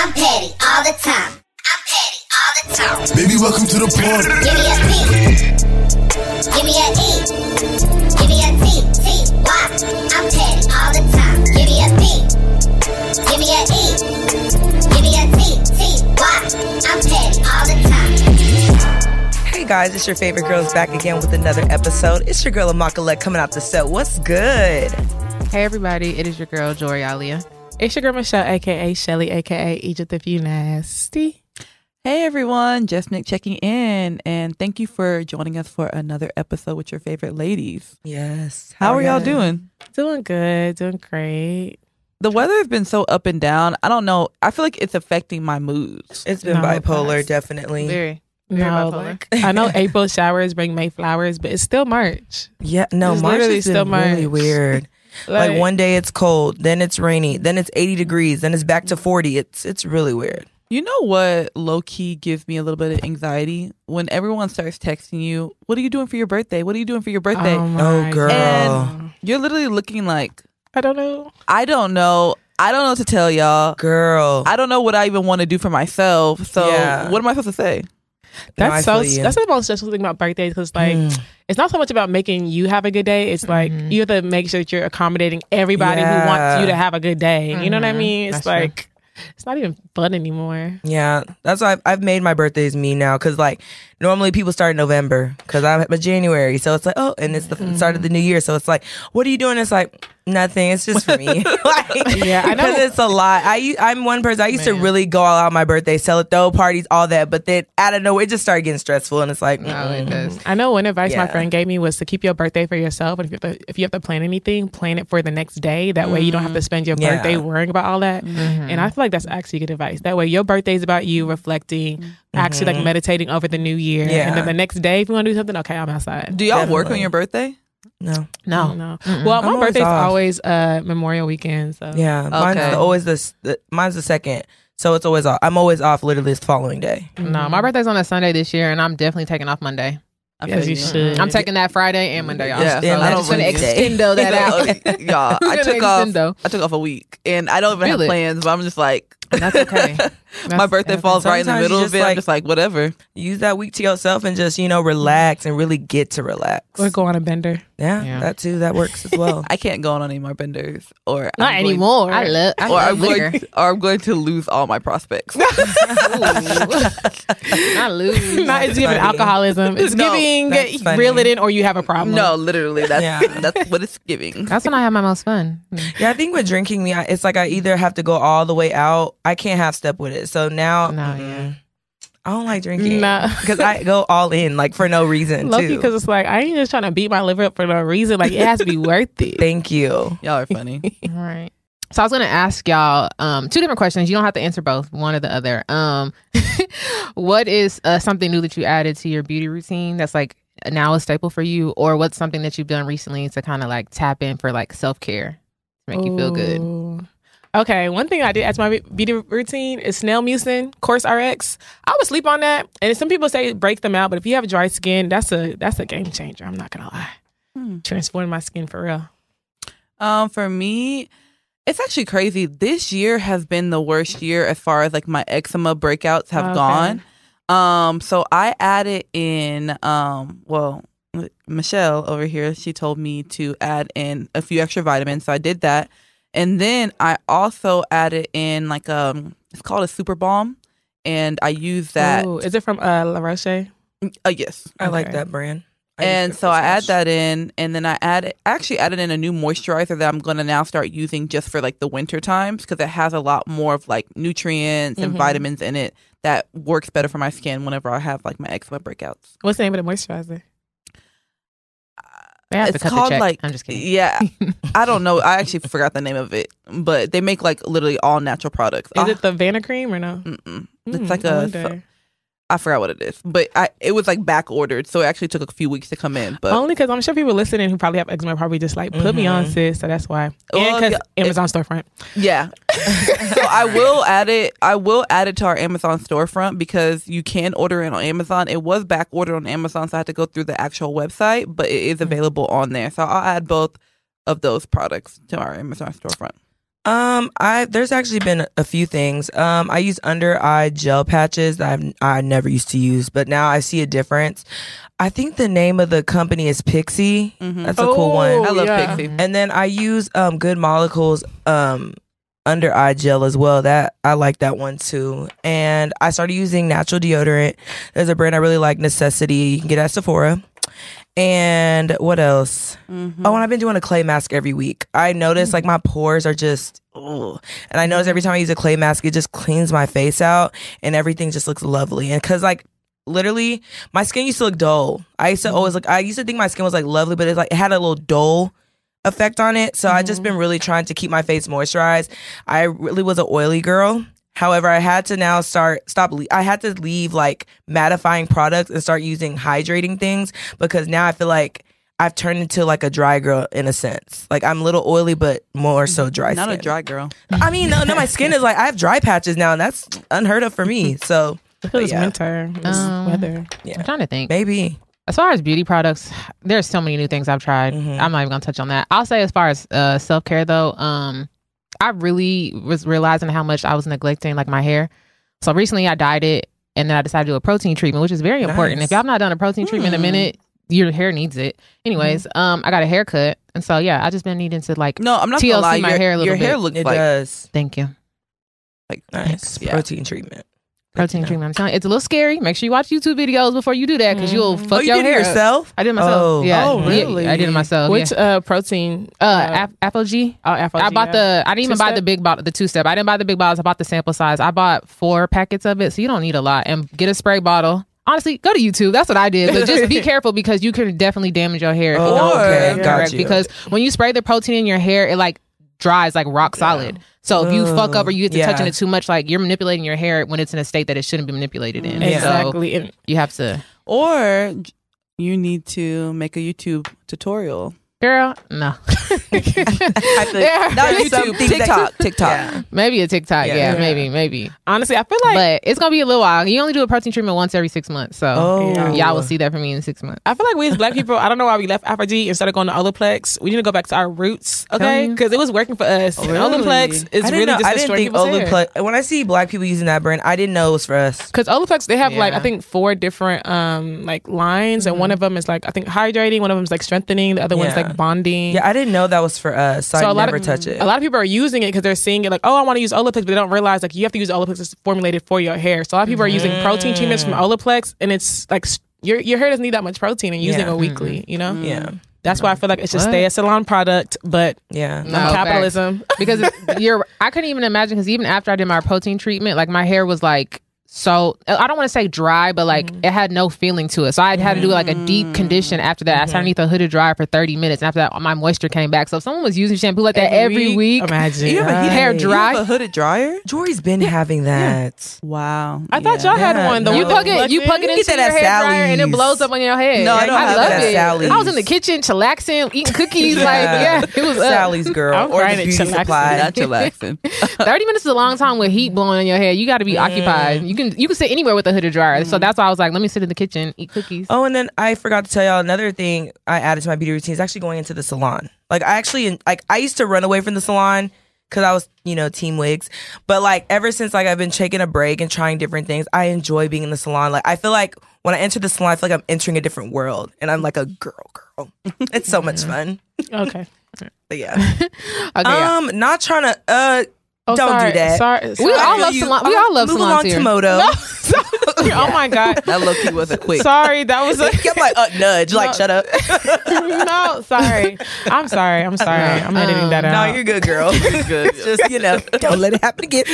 I'm petty all the time. I'm petty all the time. Baby, welcome to the party. Give me a P. Give me a E. Give me a T. T. Y. I'm petty all the time. Give me a P. Give me a E. Give me a T. T. Y. I'm petty all the time. Hey guys, it's your favorite girls back again with another episode. It's your girl Amakala coming out to set. What's good? Hey everybody, it is your girl Jori Aliah. It's your girl Michelle, aka Shelly, aka Egypt if you nasty. Hey everyone, Just Nick checking in, and thank you for joining us for another episode with your favorite ladies. Yes. How are y'all doing? Doing good, doing great. The weather has been so up and down. I don't know. I feel like it's affecting my moods. It's been No, bipolar, guys. definitely. Very, very No, bipolar. like I know April showers bring May flowers, but it's still March. Yeah, no, It's March literally has been still really March. weird. Like, one day it's cold, then it's rainy, then it's 80 degrees, then it's back to 40. It's it's really weird. You know what low key gives me a little bit of anxiety? When everyone starts texting you, What are you doing for your birthday? What are you doing for your birthday? Oh, Oh, girl. God. You're literally looking like, I don't know. I don't know. I don't know what to tell y'all. Girl. I don't know what I even want to do for myself. So, Yeah. what am I supposed to say? That's so. you. That's the most stressful thing about birthdays because like Mm. it's not so much about making you have a good day. It's like Mhm. you have to make sure that you're accommodating everybody who wants you to have a good day. You know what I Mhm. mean? It's That's true. like it's not even fun anymore. Yeah, that's why I've, I've made my birthdays me now because like normally people start in November because I'm a January, so it's like oh, and it's the Mm-hmm. start of the new year, so it's like what are you doing? It's like nothing. It's just for me. like, Yeah, I know. because it's a lot. I I'm one person. I used to really go all out on my birthday, sell it, throw parties, all that, but then out of nowhere, it just started getting stressful, and it's like No, mm-mm. it does. I know one advice my friend gave me was to keep your birthday for yourself. And if you have to, if you have to plan anything, plan it for the next day. That way you don't have to spend your Yeah. birthday worrying about all that. Mm-hmm. And I feel like that's actually good advice. That way your birthday is about you reflecting, actually like meditating over the new year. Yeah. And then the next day, if you want to do something, okay, I'm outside. Do y'all work on your birthday? no, No, no. Well, I'm my always birthday's off. always uh, Memorial Weekend. So yeah, mine's Okay. the, always the, the mine's the second, so it's always off. I'm always off literally the following day. No, my birthday's on a Sunday this year, and I'm definitely taking off Monday. I Yes, feel you should. I'm taking that Friday and Monday off. Yeah, so so I'm just don't gonna really- extendo that out. Y'all, I took off. I took off a week, and I don't even Feel have plans. But I'm just like, That's okay. my birthday okay. falls right in the middle of just it. I'm just like, whatever. Use that week to yourself and just you know relax and really get to relax. or go on a bender. Yeah, Yeah. that too. That works as well. I can't go on any more benders, or Not I'm going- anymore. I love. I or love I'm liquor. going, or I'm going to lose all my prospects. Not lose. Not it's giving alcoholism. It's No, giving that's funny. reel it in or you have a problem. no, literally, that's Yeah. that's what it's giving. That's when I have my most fun. yeah, I think with drinking me, it's like I either have to go all the way out. I can't half step with it. So now, No, mm-mm. yeah. I don't like drinking Nah. because I go all in like for no reason Lucky too. because it's like I ain't just trying to beat my liver up for no reason. Like it has to be worth it. Thank you. Y'all are funny. All right. So I was gonna ask y'all um, two different questions. You don't have to answer both, one or the other. Um, what is uh, something new that you added to your beauty routine that's like now a staple for you, or what's something that you've done recently to kind of like tap in for like self care to make you feel good? Okay, one thing I did as my beauty routine is snail mucin, COSRX. I would sleep on that, and some people say break them out, but if you have dry skin, that's a that's a game changer. I'm not gonna lie, Hmm. transform my skin for real. Um, for me, it's actually crazy. This year has been the worst year as far as like my eczema breakouts have Okay. gone. Um, so I added in um, well, Michelle over here, she told me to add in a few extra vitamins, so I did that, and then I also added in like um, it's called a super balm, and I use that. Ooh, is it from uh, La Roche? Uh, yes, I like that brand. I and so I add that in, and then I add actually added in a new moisturizer that I'm gonna now start using just for like the winter times because it has a lot more of like nutrients and Mhm. vitamins in it that works better for my skin whenever I have like my eczema breakouts. What's the name of the moisturizer? They it's cut the called like I'm just kidding. Yeah, I don't know. I actually forgot the name of it, but they make like literally all natural products. Is Ah, it the Vanicream or no? mm-mm. Mm, It's like a wonder. I forgot what it is, but I it was like back ordered, so it actually took a few weeks to come in. But Only because I'm sure people listening who probably have eczema probably just like put me on, Mhm. sis. So that's why. Well, and because yeah, Amazon storefront. Yeah. so I will add it I will add it to our Amazon storefront because you can order it on Amazon. It was back ordered on Amazon, so I had to go through the actual website, but it is available on there. So I'll add both of those products to our Amazon storefront. Um, I there's actually been a few things. Um, I use under eye gel patches that I've I never used to use, but now I see a difference. I think the name of the company is Pixi. Mhm. That's a cool one. Oh, I love yeah. Pixi. And then I use um Good Molecules um under eye gel as well. That I like that one too. And I started using natural deodorant. There's a brand I really like, Necessaire. You can get at Sephora. And what else? Mhm. Oh, and I've been doing a clay mask every week. I notice like my pores are just, ugh. and I notice every time I use a clay mask, it just cleans my face out, and everything just looks lovely. And because like literally, my skin used to look dull. I used to always look. I used to think my skin was like lovely, but it's like it had a little dull effect on it. So I just been really trying to keep my face moisturized. I really was an oily girl. However, I had to now start stop. I had to leave like mattifying products and start using hydrating things because now I feel like I've turned into like a dry girl in a sense. Like I'm a little oily, but more so dry. Not a dry girl. I mean, no, no, my skin is like I have dry patches now, and that's unheard of for me. So I feel it's Yeah. winter, it's Um, weather. I'm trying to think. maybe As far as beauty products, there's so many new things I've tried. Mhm. I'm not even gonna touch on that. I'll say as far as uh, self care though, um, I really was realizing how much I was neglecting like my hair. So recently I dyed it, and then I decided to do a protein treatment, which is very important. If y'all have not done a protein treatment in a Hmm. minute, your hair needs it. Anyways, um, I got a haircut, and so yeah, I just been needing to like. No, I'm not TLC gonna lie. my your hair a little bit. your hair bit. looks it like does. Thank you. like Nice Yeah. protein treatment. Protein Yeah. treatment. I'm telling you, it's a little scary. Make sure you watch YouTube videos before you do that because you'll Mhm. fuck oh, you your did it hair. up. yourself? I did it myself. Oh. yeah. Oh, Yeah, really? I did it myself. Which yeah. uh, protein? Uh, Ap- ApHogee. oh, Afro I bought the. I didn't even buy Two-step? the big bottle, the two step. I didn't buy the big bottles. I bought the sample size. I bought four packets of it, so you don't need a lot. And get a spray bottle. Honestly, go to YouTube. That's what I did. But just be careful because you can definitely damage your hair. if you Oh, don't okay, do it got correct. you. Because when you spray the protein in your hair, it like dries like rock solid. So if you fuck up or you get to Yeah. touching it too much, like you're manipulating your hair when it's in a state that it shouldn't be manipulated in. Yeah. So exactly. You have to, or you need to make a YouTube tutorial. Girl. No, I feel Yeah. Not some YouTube, TikTok, TikTok. Yeah. maybe a TikTok. Yeah. Yeah, Yeah. maybe, maybe. honestly, I feel like but it's gonna be a little while. You only do a protein treatment once every six months, so Oh, y'all will see that from me in six months. I feel like we as black people, I don't know why we left ApHogee and started going to Olaplex. We need to go back to our roots, okay? Because it was working for us. And Really? Olaplex is I really know. just I didn't think people's hair. Olaplex. When I see black people using that brand, I didn't know it was for us. Because Olaplex, they have like I think four different um like lines, and one of them is like I think hydrating, one of them is like strengthening, the other one's Yeah. Like bonding. Yeah, I didn't know that was for us, so, So I a lot never of- touch it. A lot of people are using it because they're seeing it like, oh, I want to use Olaplex, but they don't realize like you have to use Olaplex that's formulated for your hair. So a lot of people are using protein treatments from mm. Olaplex, and it's like your your hair doesn't need that much protein, and using Yeah. it weekly. Mm-hmm. You know, mm-hmm. yeah, that's why I feel like it should What? stay a salon product, but yeah. No, capitalism. because you're I couldn't even imagine because even after I did my protein treatment, like my hair was like so uh, I don't want to say dry, but like mm-hmm. it had no feeling to it. So I had to do like a deep mm. condition after that. I sat underneath mm-hmm. a hooded dryer for 30 minutes. And after that, my moisture came back. So if someone was using shampoo like that every week, imagine. You have a Right. hair You dry. have a hooded dryer? Jori's been having that. Wow. I thought y'all had one. The no. You plug with it, you plug it You into your hair at dryer and it blows up on your head. No, I don't have loved that at it. Sally's. I was in the kitchen chillaxing, eating cookies. Like, yeah, it was up. Sally's girl I'm or crying the beauty chillaxing. supply. Not chillaxing. 30 minutes is a long time with heat blowing in your head. You got to be occupied. You can you can sit anywhere with a hooded dryer. So that's why I was like, let me sit in the kitchen, eat cookies. Oh, and then I forgot to tell y'all another thing I added to my beauty routine is actually going into the salon. Like I actually like I used to run away from the salon because I was you know team wigs, but like ever since like I've been taking a break and trying different things, I enjoy being in the salon. Like I feel like when I enter the salon, I feel like I'm entering a different world, and I'm like a girl, girl. it's so much fun. Okay. But yeah, Okay, yeah. um, not trying to uh. Oh, Don't do that. Sorry. We all love you. salon- we all love Move salons along here. to Moto. oh my god. That low key wasn't quick. Sorry, that was a I'm like uh, nudge, like shut up. no. Sorry, I'm sorry. I'm sorry. I'm editing that out. no, you're good, girl. Good. Just you know, don't let it happen again.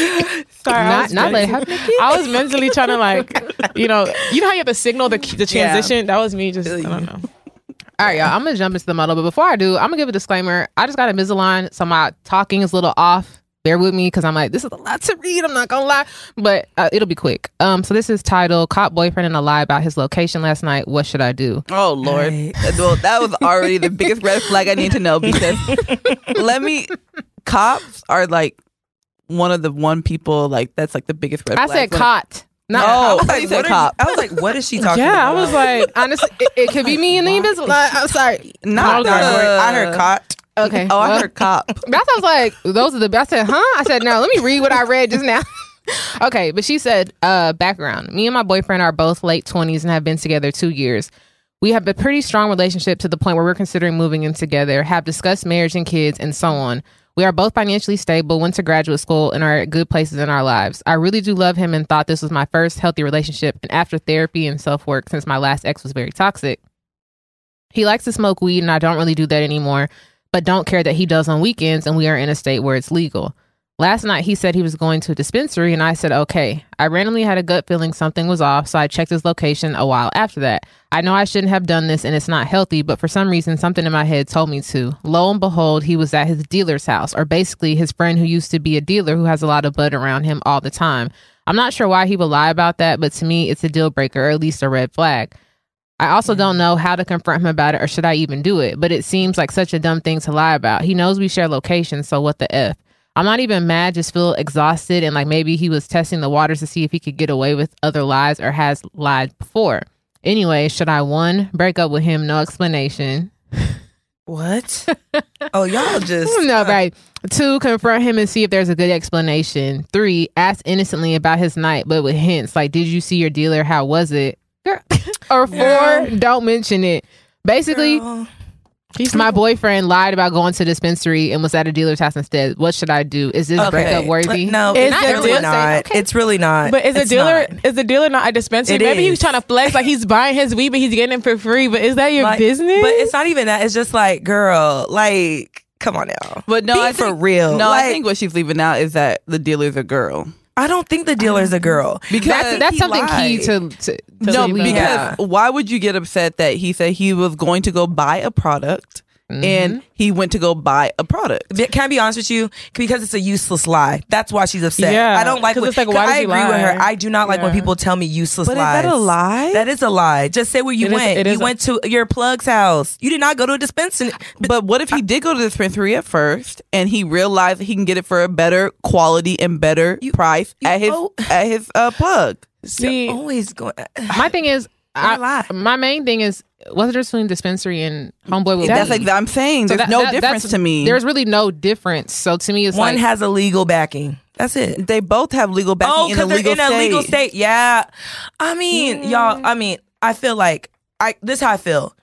sorry. I not was not let it mentally- happen again. I was mentally trying to like, you know, you know how you have to signal the the Yeah. transition. That was me. Just I don't know. All right, y'all. I'm gonna jump into the model, but before I do, I'm gonna give a disclaimer. I just got a Invisalign, so my talking is a little off. Bear with me because I'm like, this is a lot to read. I'm not gonna lie, but uh, it'll be quick. Um, so this is titled "Caught Boyfriend in a Lie About His Location Last Night. What should I do?" Oh Lord. Right. Well, that was already the biggest red flag I need to know because let me cops are like one of the one people like that's like the biggest red I flag. said when- caught. Not Oh, I was I thought like, you said what cop. I was like, what is she talking Yeah, about? I was like, honestly, it, it could be me in the Invisalign. I'm sorry. Not Okay. the, I heard caught. Okay. Oh, I heard cop. I was like, those are the best. I said, huh? I said, no, let me read what I read just now. okay, but she said, uh, background. Me and my boyfriend are both late twenties and have been together two years. We have a pretty strong relationship to the point where we're considering moving in together, have discussed marriage and kids, and so on. We are both financially stable, went to graduate school, and are at good places in our lives. I really do love him and thought this was my first healthy relationship. And after therapy and self work, since my last ex was very toxic, he likes to smoke weed, and I don't really do that anymore, but don't care that he does on weekends, and we are in a state where it's legal. Last night, he said he was going to a dispensary, and I said, okay. I randomly had a gut feeling something was off, so I checked his location a while after that. I know I shouldn't have done this, and it's not healthy, but for some reason, something in my head told me to. Lo and behold, he was at his dealer's house, or basically his friend who used to be a dealer who has a lot of bud around him all the time. I'm not sure why he would lie about that, but to me, it's a deal breaker, or at least a red flag. I also mm-hmm. don't know how to confront him about it or should I even do it, but it seems like such a dumb thing to lie about. He knows we share locations, so what the F? I'm not even mad, just feel exhausted and like maybe he was testing the waters to see if he could get away with other lies or has lied before. Anyway, should I one, break up with him, no explanation? What? oh, y'all just No, right. Two, confront him and see if there's a good explanation. Three, ask innocently about his night, but with hints like, did you see your dealer? How was it? or four, Girl. don't mention it. Basically, Girl. my boyfriend lied about going to dispensary and was at a dealer's house instead. What should I do? Is this breakup worthy? No, Is it's the really deal- not. Okay. It's really not. But is the It's dealer not. is the dealer not a dispensary? It Maybe he was trying to flex like he's buying his weed, but he's getting it for free. But is that your Like, business? But it's not even that. It's just like, girl, like, come on now. But no, Be I for real. No, Like, I think what she's leaving out is that the dealer's a girl. I don't think the dealer's a girl. Because That's, that's he something key to, to, to no, leave because. Yeah. why would you get upset that he said he was going to go buy a product Mm-hmm. and he went to go buy a product? Can I be honest with you? Because it's a useless lie. That's why she's upset. Yeah, I don't like 'cause when, it's like, 'cause why I did you agree with her. I do not like when people tell me useless But is that a lie? That is a lie. Just say where you It is- went. it is you a- went to your plug's house. You did not go to a dispensary. But what if he did go to the dispensary at first and he realized that he can get it for a better quality and better You- price you at his owe- at his uh, plug? See, You're always going. My thing is, I, lie. my main thing is, what's the difference between dispensary and homeboy with That's weed? like I'm saying. So There's that- no that- difference to me. There's really no difference. So to me, it's One like has a legal backing. That's it. they both have legal oh, backing Oh, in a because they're legal in a legal state. Yeah. I mean, y'all. I mean, I feel like I. This is how I feel.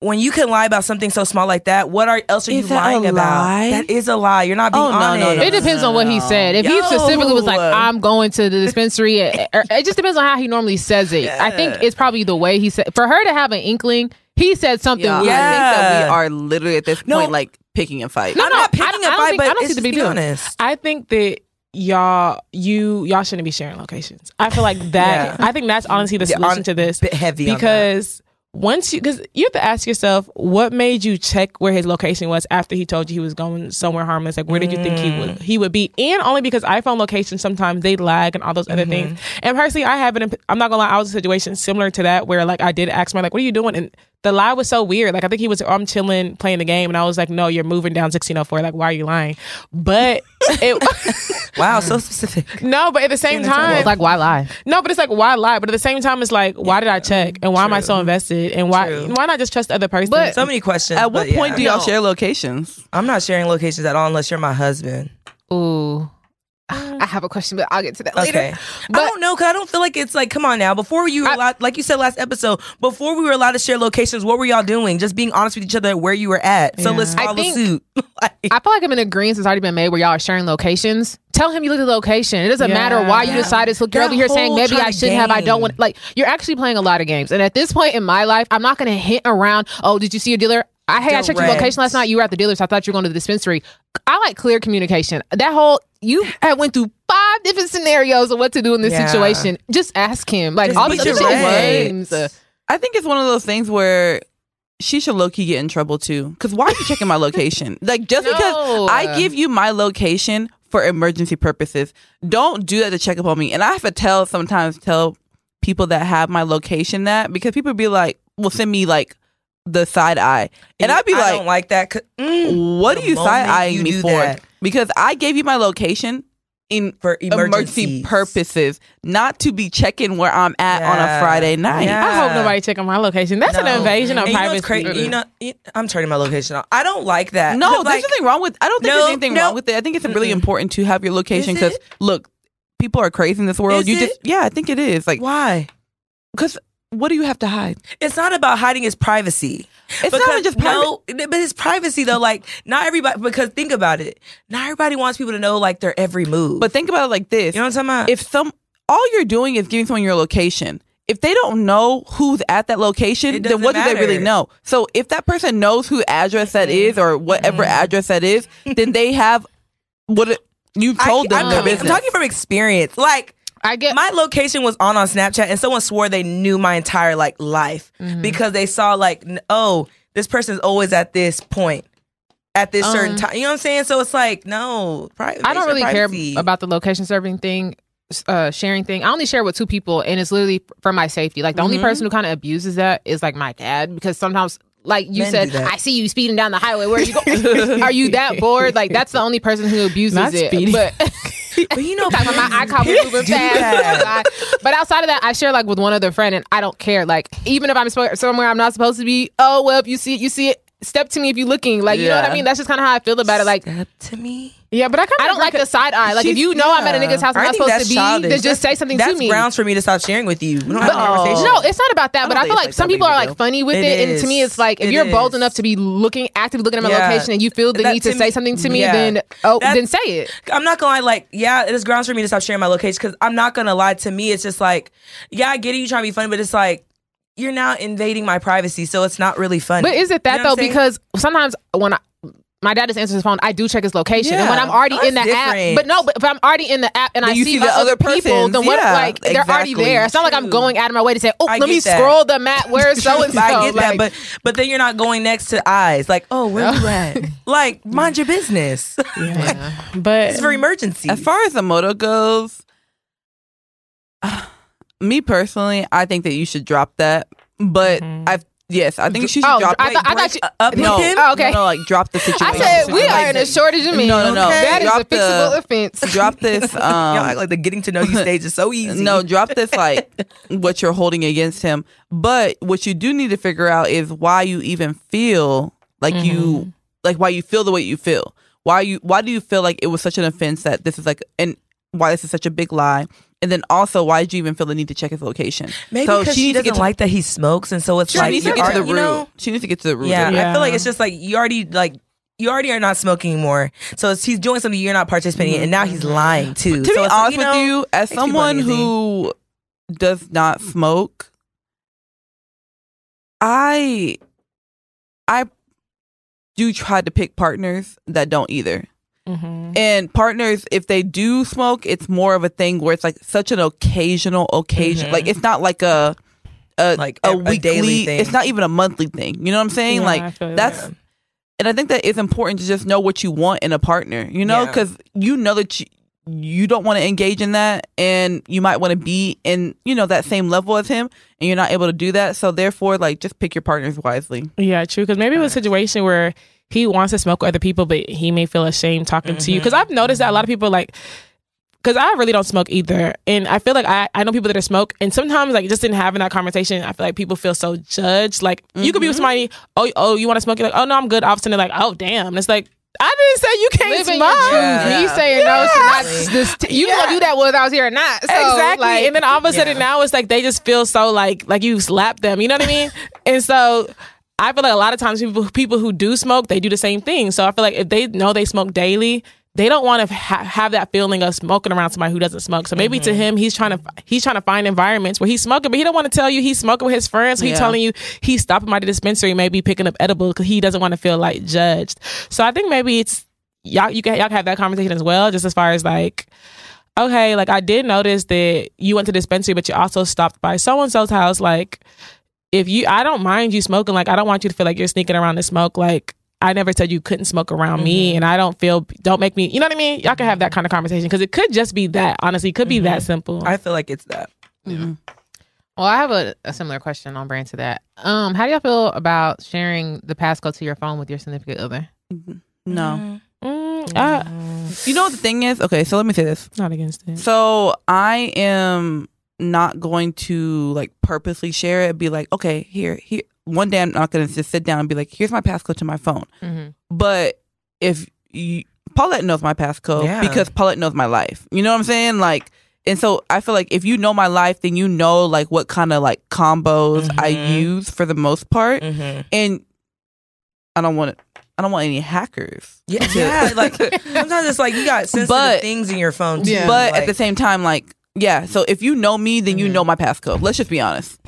When you can lie about something so small like that, what are else are Is you that a lying about? lie? That is a lie. You're not being Oh, no, no, honest. no, It depends on what he said. If he specifically was like, "I'm going to the dispensary," it, it just depends on how he normally says it. I think it's probably the way he said. For her to have an inkling, he said something Yeah, weird. I think that we are literally at this No. point like picking a fight. No, I'm no, not picking I a don't fight, think- but I don't see it's the big be deal. honest. I think that y'all you y'all shouldn't be sharing locations. I feel like that. Yeah. I think that's honestly the Yeah, solution on- to this Bit heavy on that. because once you because you have to ask yourself what made you check where his location was after he told you he was going somewhere harmless like where did you think he Mm. would he would be and only because iphone locations sometimes they lag and all those other Mm-hmm. things and personally i haven't i'm not gonna lie i was in a situation similar to that where like i did ask my like what are you doing and the lie was so weird like i think he was i'm chilling playing the game and i was like no you're moving down 1604 like why are you lying but it Wow, so specific. no but at the same time it's Like, why lie? no, but it's like why lie? But at the same time, it's like why did I check and why am I so invested and why True. why not just trust the other person? But- So many questions. At what point yeah. do y'all share locations? I'm not sharing locations at all unless you're my husband. Ooh, I have a question, but I'll get to that later. Okay. But- I don't know because I don't feel like it's like, come on now. Before you were I- allowed, like you said last episode, before we were allowed to share locations, what were y'all doing? Just being honest with each other where you were at. So Yeah. let's I follow think- suit. Like- I feel like I'm in agreement. It's already been made where y'all are sharing locations. Tell him you look at the location. It doesn't Yeah. matter why you decided to look. You're over here saying maybe I shouldn't have. I don't want. Like you're actually playing a lot of games. And at this point in my life, I'm not going to hint around. Oh, did you see a dealer? I hey, I checked your location last night. You were at the dealer, so I thought you were going to the dispensary. I like clear communication. That whole you had went through five different scenarios of what to do in this Yeah. situation. Just ask him. Like Just all these other direct. games. Uh, I think it's one of those things where she should low key get in trouble too. Because why are you checking my location? Like just No. because I give you my location for emergency purposes, don't do that to check up on me. And I have to tell sometimes tell people that have my location that because people be like, "Well, send me like the side eye, and I'd be I like, don't like that. mm, what are you side eyeing me for? that. Because I gave you my location in For emergency purposes, not to be checking where I'm at on a Friday night. Yeah. I hope nobody checking my location. That's an invasion of And you know what's privacy. crazy? You know, I'm turning my location off. I don't like that. No, Because, there's like, nothing wrong with. I don't think No, there's anything no. wrong with it. I think it's really Mm-mm. important to have your location because look, people are crazy in this world. Is you it? just yeah, I think it is like Why? because what do you have to hide? It's not about hiding his privacy. It's not even just no, but it's privacy though. Like not everybody. Because think about it. Not everybody wants people to know like their every move. But think about it like this: you know what I'm talking about? if some all you're doing is giving someone your location. If they don't know who's at that location, then what do they really know? So if that person knows who address that mm-hmm. is or whatever mm-hmm. address that is, then they have what it, you've I- told them I'm, coming- I'm talking from experience. Like I get my location was on on Snapchat, and someone swore they knew my entire like life Mm-hmm. because they saw like, oh, this person's always at this point at this certain Um, time. You know what I'm saying? So it's like, no, pri- I don't really sure care about the location serving thing, uh, sharing thing. I only share with two people, and it's literally for my safety. Like the only Mm-hmm. person who kind of abuses that is like my dad, because sometimes. Like you Men said. I see you speeding down the highway. Where are you going? are you that bored? Like that's the only person who abuses Not it. speeding. But But you know, Talking about my eye copy moving fast. that. but outside of that, I share like with one other friend, and I don't care. Like even if I'm sp- somewhere I'm not supposed to be, oh well, if you see it, you see it. Step to me if you're looking. Like you know what I mean. That's just kind of how I feel about it. Like Step to me. Yeah, but I kind of I don't like the side eye. Like if you know I'm at a nigga's house, I'm I not supposed to be. childish. Then just say something That's to me. That's grounds for me to stop sharing with you. We don't have a But- conversation. No, it's not about that. But I I, feel think like some people are like funny with It it, and to me, it's like if It you're bold enough to be looking, actively looking at my Yeah. location, and you feel the That need to to say something to me, yeah. then oh, That- then say it. I'm not gonna lie, like, yeah, it is grounds for me to stop sharing my location because I'm not gonna lie. To me, it's just like, yeah, I get it, you trying to be funny, but it's like you're now invading my privacy, so it's not really funny. But is it that You know though? Because sometimes when I, my dad just answers his phone, I do check his location, and when I'm already in the that's app, but no, but if I'm already in the app and I Then you see, see the other other people, then what? Yeah, like they're already there. It's not like I'm going out of my way to say, oh, I let me that. scroll the map. Where's so and so? I get that, but but then you're not going next to eyes. Like, oh, where are you at? like, mind your business. Yeah. But it's for emergency. As far as the moto goes, me personally, I think that you should drop that. But Mhm. I've yes, I think she should Oh, drop. I it. thought- I thought you- up no, him. Oh, okay. no, like drop the situation. I said we are in a shortage of men. No, no, no. That is a Drop the- fixable offense. drop this. Um, Y'all act like the getting to know you stage is so easy. No, drop this like what you're holding against him. But what you do need to figure out is why you even feel like you like why you feel the way you feel. Why you why do you feel like it was such an offense that this is like and why this is such a big lie? And then also why did you even feel the need to check his location? maybe So because she she, needs doesn't to- like that he smokes, and so it's She like needs to you're get to the already- root. you know? she needs to get to the root. Yeah, of it. I feel like it's just like you already like you already are not smoking anymore. So it's, he's doing something you're not participating in, and now he's mm-hmm. lying too. To so be it's, honest you know, with you, as someone who does not smoke, I I do try to pick partners that don't either. Mhm. And partners, if they do smoke, it's more of a thing where it's like such an occasional occasion. Mhm. Like it's not like a a Like a, a- a weekly. daily thing. It's not even a monthly thing. You know what I'm saying? Yeah, like that's that. and I think that it's important to just know what you want in a partner, you know, Yeah. because you know that you, you don't want to engage in that and you might want to be in, you know, that same level as him and you're not able to do that. So therefore, like, just pick your partners wisely. Yeah, true. Because maybe it was a situation where he wants to smoke with other people, but he may feel ashamed talking to you. Because I've mm-hmm. noticed that a lot of people like. Because I really don't smoke either, and I feel like I, I know people that are smoke, and sometimes like just in having that conversation, I feel like people feel so judged. Like you could be with mm-hmm. somebody, oh oh you want to smoke? You're like oh no I'm good. All of a sudden they're like oh damn, and it's like I didn't say you can't Living smoke. your truth. Yeah. Me saying no, it's not this. you Yeah. gonna do that whether I was here or not. So, exactly. like, and then all of a sudden Yeah. now it's like they just feel so like like you slapped them. You know what I mean? and so I feel like a lot of times people people who do smoke they do the same thing. So I feel like if they know they smoke daily. They don't want to ha- have that feeling of smoking around somebody who doesn't smoke. So maybe to mm-hmm. him, he's trying to he's trying to find environments where he's smoking, but he don't want to tell you he's smoking with his friends. So he's Yeah. telling you he's stopping by the dispensary, maybe picking up edible because he doesn't want to feel like judged. So I think maybe it's y'all you can y'all can have that conversation as well, just as far as like okay, like I did notice that you went to the dispensary, but you also stopped by so and so's house. Like, if you, I don't mind you smoking. Like, I don't want you to feel like you're sneaking around to smoke. Like, I never said you couldn't smoke around me, and I don't feel, don't make me, you know what I mean? Y'all can have that kind of conversation because it could just be that. Honestly, it could be that simple. I feel like it's that. Yeah. Well, I have a, a similar question on brand to that. Um, how do y'all feel about sharing the passcode to your phone with your significant other? No. Mm, Mm, uh, You know what the thing is? Okay, so let me say this. not against it. So I am not going to like purposely share it. Be like, okay, here, here. One day I'm not going to just sit down and be like, here's my passcode to my phone. Mhm. But if you, Paulette knows my passcode Yeah. because Paulette knows my life. You know what I'm saying? Like, and so I feel like if you know my life, then you know like what kind of like combos I Mhm. use for the most part. Mhm. And I don't want it. I don't want any hackers. Yeah, yeah. Like sometimes it's like you got sensitive But- things in your phone. Too. Yeah. but like, at the same time, like, yeah. So if you know me, then you Mhm. know my passcode. Let's just be honest.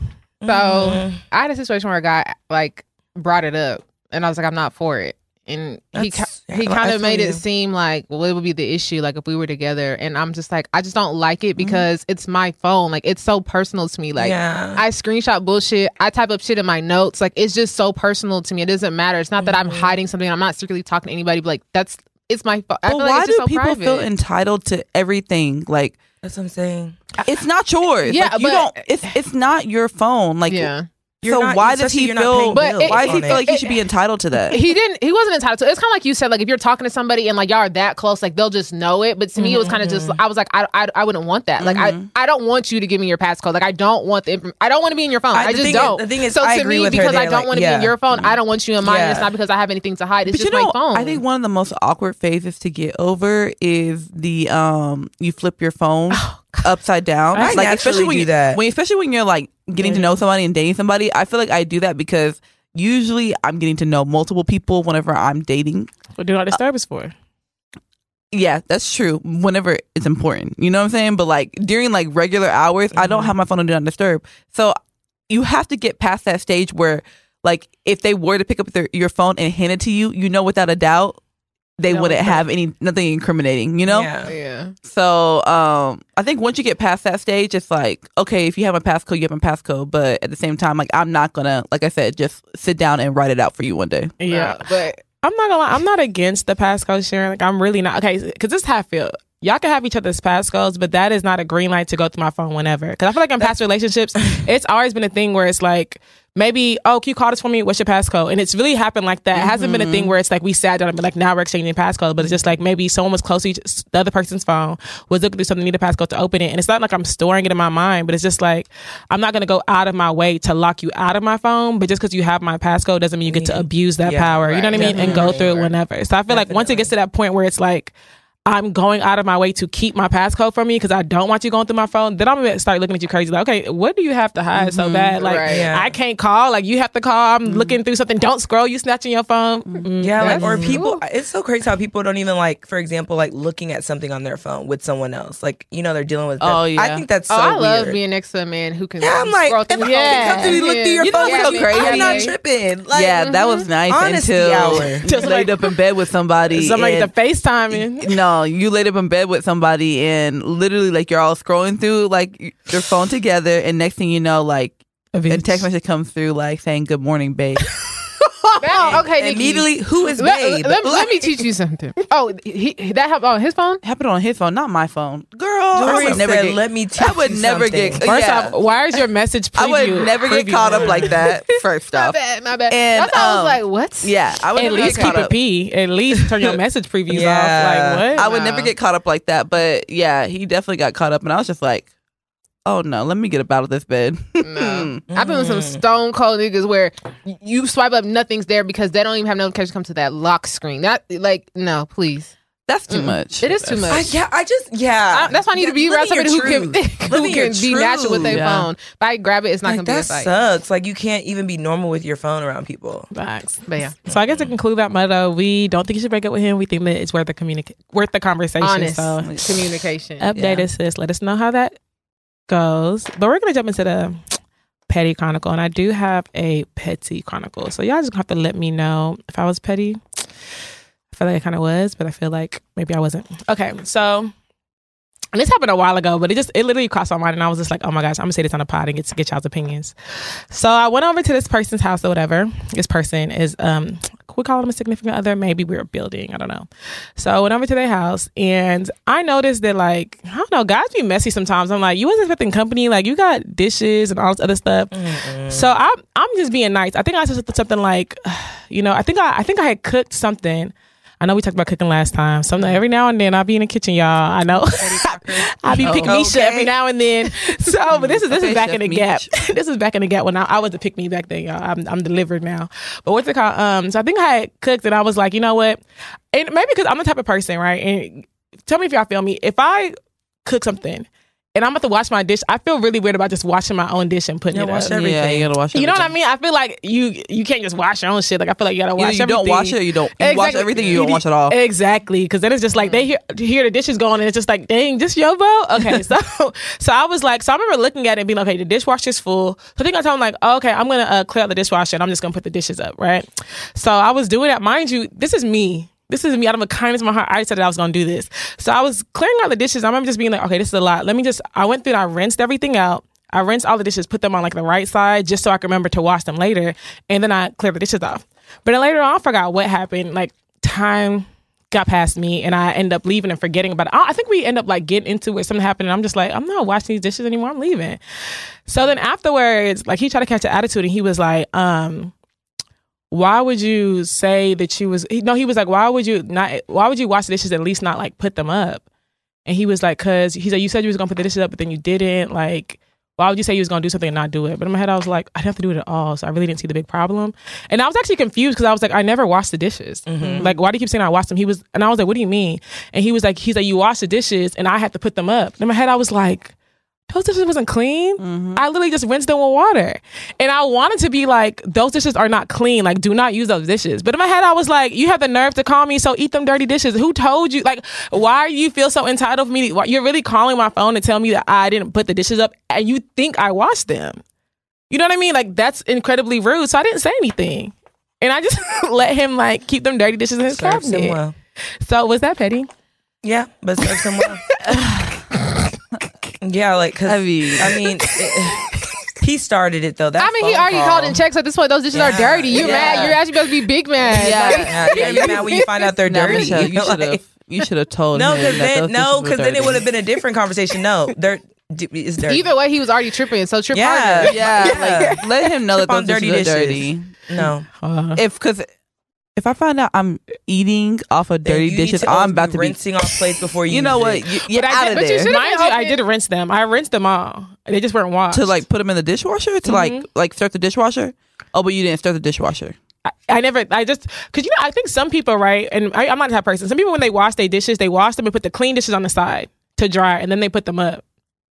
So Mhm. I had a situation where a guy like brought it up, and I was like, I'm not for it. And he That's- ki- he yeah, I kind of feel made you. it seem like well, it would be the issue like if we were together. And I'm just like, I just don't like it because it's my phone. Like it's so personal to me. Like yeah. I screenshot bullshit. I type up shit in my notes. Like it's just so personal to me. It doesn't matter. It's not that I'm hiding something. I'm not secretly talking to anybody. But like that's it's my phone. I But feel like why it's do just so people private. feel entitled to everything? Like That's what I'm saying. it's not yours. Yeah, Like, you but- don't. It's it's not your phone. Like yeah. You're so not- why does he feel? paying But it- why does he feel it. like he should be entitled to that? he didn't he wasn't entitled to it. it's kind of like you said like if you're talking to somebody and like y'all are that close like they'll just know it but to me it was kind of just i was like I, I, I wouldn't want that like Mm-hmm. I, I don't want you to give me your passcode like i don't want the i don't want to be in your phone I- i, just thing don't the thing is, so I to agree me with her because i don't like, want to be in your phone i don't want you in mine and it's not because i have anything to hide it's But you just know, my phone I think one of the most awkward phases to get over is the um you flip your phone upside down. I like especially when you, that. when especially when you're like getting to know somebody and dating somebody. I feel like I do that because usually I'm getting to know multiple people whenever I'm dating. What do not disturb is for? Yeah, that's true. Whenever it's important, you know what I'm saying. But like during like regular hours, I don't mm-hmm. have my phone on do not disturb. So you have to get past that stage where, like, if they were to pick up their, your phone and hand it to you, you know without a doubt they No, wouldn't have any nothing incriminating. You know. Yeah. yeah So um, I think once you get past that stage, it's like okay, if you have a passcode, you have a passcode. But at the same time, like I'm not gonna, like I said, just sit down and write it out for you one day. Yeah. Uh, but I'm not gonna lie, I'm not against the passcode sharing. Like I'm really not okay, because this is how I feel. Y'all can have each other's passcodes, but that is not a green light to go through my phone whenever. Because I feel like in past relationships, it's always been a thing where it's like maybe, oh, can you call this for me? What's your passcode? And it's really happened like that. It hasn't been a thing mm-hmm. where it's like we sat down and been like, now we're exchanging passcode. But it's just like maybe someone was close to each, the other person's phone, was looking through something, need a passcode to open it. And it's not like I'm storing it in my mind, but it's just like I'm not gonna go out of my way to lock you out of my phone. But just because you have my passcode doesn't mean you get to abuse that Yeah, power. You know what I right, mean? And go through it whenever. So I feel like once it gets to that point where it's like I'm going out of my way to keep my passcode from me because I don't want you going through my phone, then I'm gonna start looking at you crazy. Like, okay, what do you have to hide so mm-hmm. bad? Like, Right. Yeah. I can't call. Like, you have to call. I'm mm-hmm. looking through something. Don't scroll. You snatching your phone. Mm, Yeah, like or people. It's so crazy how people don't even like, for example, like looking at something on their phone with someone else. Like you know they're dealing with. Oh, yeah. I think that's oh, so oh i love being next to a man who can Yeah, I'm like, scroll if through I Yeah. come to you, look through your You phone, what's so me, crazy? I'm not tripping. Like, yeah, that was nice Honesty until hour. Just laid up in bed with somebody. somebody and- the FaceTiming. no, you laid up in bed with somebody and literally like you're all scrolling through like your phone together, and next thing you know, like a text message comes through like saying "Good morning, babe." That- okay Nikki. immediately. Who is let, babe? let, let me teach you something oh he, he- that happened on his phone Happened on his phone, not my phone. Girl, I would never said, get. "Let me teach I would you never something." get. First yeah. off, why is your message preview? I would never get caught up like that. First off, my off, bad my bad And, that's why i was um, like what yeah, I would At least get caught keep a up. P. At least turn your message previews Yeah. off. Like what? I would never get caught up like that. But yeah, he definitely got caught up, and I was just like, "Oh no, let me get up out of this bed." No. I've been with some mm. stone cold niggas where you swipe up, nothing's there because they don't even have notifications come to that lock screen. That like, no, please. That's too mm. much. It is too much. I, yeah, I just yeah. I- that's why I need to be Live around somebody who can who Live in your can be natural with their. Yeah. phone. If I grab it, it's not Like, gonna be a that fight. sucks. Like you can't even be normal with your phone around people. Facts. But yeah, So I guess to conclude that motto, we don't think you should break up with him. We think that it's worth the communica- worth the conversation. honest So communication. update Yeah. us, sis. Let us know how that goes. But we're gonna jump into the petty chronicle, and I do have a petty chronicle. So y'all just have to let me know if I was petty. I feel like I kind of was, but I feel like maybe I wasn't. Okay, so. And this happened a while ago, but it just it literally crossed my mind, and I was just like, "Oh my gosh, I'm gonna say this on a pod and get get y'all's opinions." So I went over to this person's house or whatever. This person is um, we call him a significant other. Maybe we were building, I don't know. So I went over to their house and I noticed that like I don't know, guys be messy sometimes. I'm like, you wasn't expecting company, like you got dishes and all this other stuff. So I'm I'm just being nice. I think I said something like, you know, I think I I think I had cooked something. I know we talked about cooking last time. So every now and then I'll be in the kitchen, y'all. I know. I'll be pick Misha Okay. every now and then. So, but this is this Okay, is back Chef in the Meech. gap. this is back in the gap when I, I was the pick me back then, y'all. I'm I'm delivered now. But what's it called? Um, so I think I had cooked and I was like, you know what? And maybe because I'm the type of person, right? And tell me if y'all feel me. If I cook something and I'm about to wash my dish, I feel really weird about just washing my own dish and putting Yeah, it wash up. everything. Yeah, you gotta wash. You know what I mean? I feel like you you can't just wash your own shit. Like I feel like you gotta Either wash you everything. don't wash it, you don't. You wash everything. You don't wash it all. Exactly, because then it's just like they hear hear the dishes going, and it's just like, dang, just your boat. Okay, so so I was like, so I remember looking at it and being like, okay, the dishwasher's full. So I think I told him like, oh, okay, I'm gonna uh, clear out the dishwasher and I'm just gonna put the dishes up, right? So I was doing that, mind you. This is me. This is me out of a kindness of my heart. I decided I was gonna do this. So I was clearing out the dishes. I remember just being like, okay, this is a lot. Let me just. I went through. and I rinsed everything out. I rinsed all the dishes, put them on like the right side, just so I could remember to wash them later, and then I cleared the dishes off. But then later on, I forgot what happened. Like time got past me, and I end up leaving and forgetting about it. I I think we end up like getting into it. Something happened, and I'm just like, I'm not washing these dishes anymore. I'm leaving. So then afterwards, like he tried to catch an attitude, and he was like, um. Why would you say that you was he, no? He was like, why would you not? Why would you wash the dishes at least not like put them up? And he was like, cause he said you said you was gonna put the dishes up, but then you didn't. Like, why would you say you was gonna do something and not do it? But in my head, I was like, I didn't have to do it at all, so I really didn't see the big problem. And I was actually confused because I was like, I never washed the dishes. Mm-hmm. Like, why do you keep saying I washed them? He was, and I was like, what do you mean? And he was like, he's like, you wash the dishes, and I had to put them up. And in my head, I was like. Those dishes wasn't clean. Mm-hmm. I literally just rinsed them with water. And I wanted to be like, those dishes are not clean. Like, do not use those dishes. But in my head, I was like, you have the nerve to call me, so eat them dirty dishes. Who told you? Like, why do you feel so entitled for me? To, why- you're really calling my phone to tell me that I didn't put the dishes up and you think I washed them. You know what I mean? Like, that's incredibly rude. So I didn't say anything. And I just let him, like, keep them dirty dishes in his Serves cabinet. well. So was that petty? Yeah, but serves him well. yeah, like because I mean- I mean, it- he started it though. That I mean, he already call. called in checks at this point, those dishes are dirty. You Yeah. mad? You're actually supposed to be big mad. Yeah. Like, Yeah, yeah, you're mad when you find out they're Nah, dirty. Michelle, you should Like- have. You should have told No, him. because then no, because then it would have been a different conversation. No, they're d- it's dirty. Either way, he was already tripping. So trip Yeah. Yeah, Yeah. like let him know Trip that on those dirty dishes are dirty. no, Uh, If because if I find out I'm eating off of dirty dishes, to I'm about to be. rinsing off plates before you. You know what? it. You, you're But I did- of but you there. Mind you, I did rinse them. I rinsed them all. They just weren't washed. to like put them in the dishwasher to mm-hmm. like like start the dishwasher. Oh, but you didn't start the dishwasher. I, I never, I just, cause you know, I think some people, right? And I, I'm not that person. Some people, when they wash their dishes, they wash them and put the clean dishes on the side to dry, and then they put them up.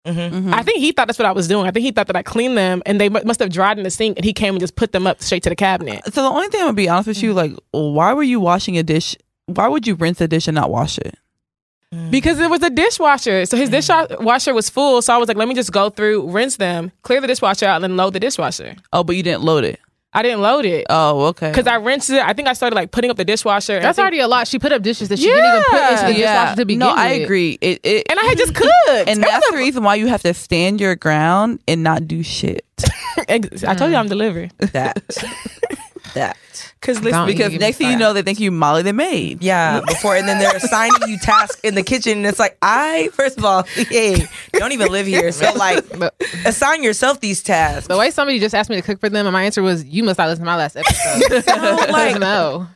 Mhm. I think he thought that's what I was doing. I think he thought that I cleaned them, and they must have dried in the sink, and he came and just put them up straight to the cabinet. So the only thing I'm gonna be honest with you, mm-hmm. like, why were you washing a dish? Why would you rinse a dish and not wash it? Mm. Because it was a dishwasher. So his mm. dishwasher was full. So I was like, let me just go through, rinse them, clear the dishwasher out, and then load the dishwasher. Oh, but you didn't load it. I didn't load it. Oh, okay. Because I rinsed it. I think I started like putting up the dishwasher. and I That's think- already a lot. She put up dishes that she didn't even put into the dishwasher to begin no, with. No, I agree. It, it And I had just cooked. and that's the reason why you have to stand your ground and not do shit. I told you I'm delivered. that that. Because Don't listen, Because next thing you know, they think you Molly the maid. Yeah, before and then they're assigning you tasks in the kitchen, and it's like I first of all, hey, don't even live here, so like But assign yourself these tasks. the way somebody just asked me to cook for them, and my answer was, "You must not listen to my last episode." No, like, no.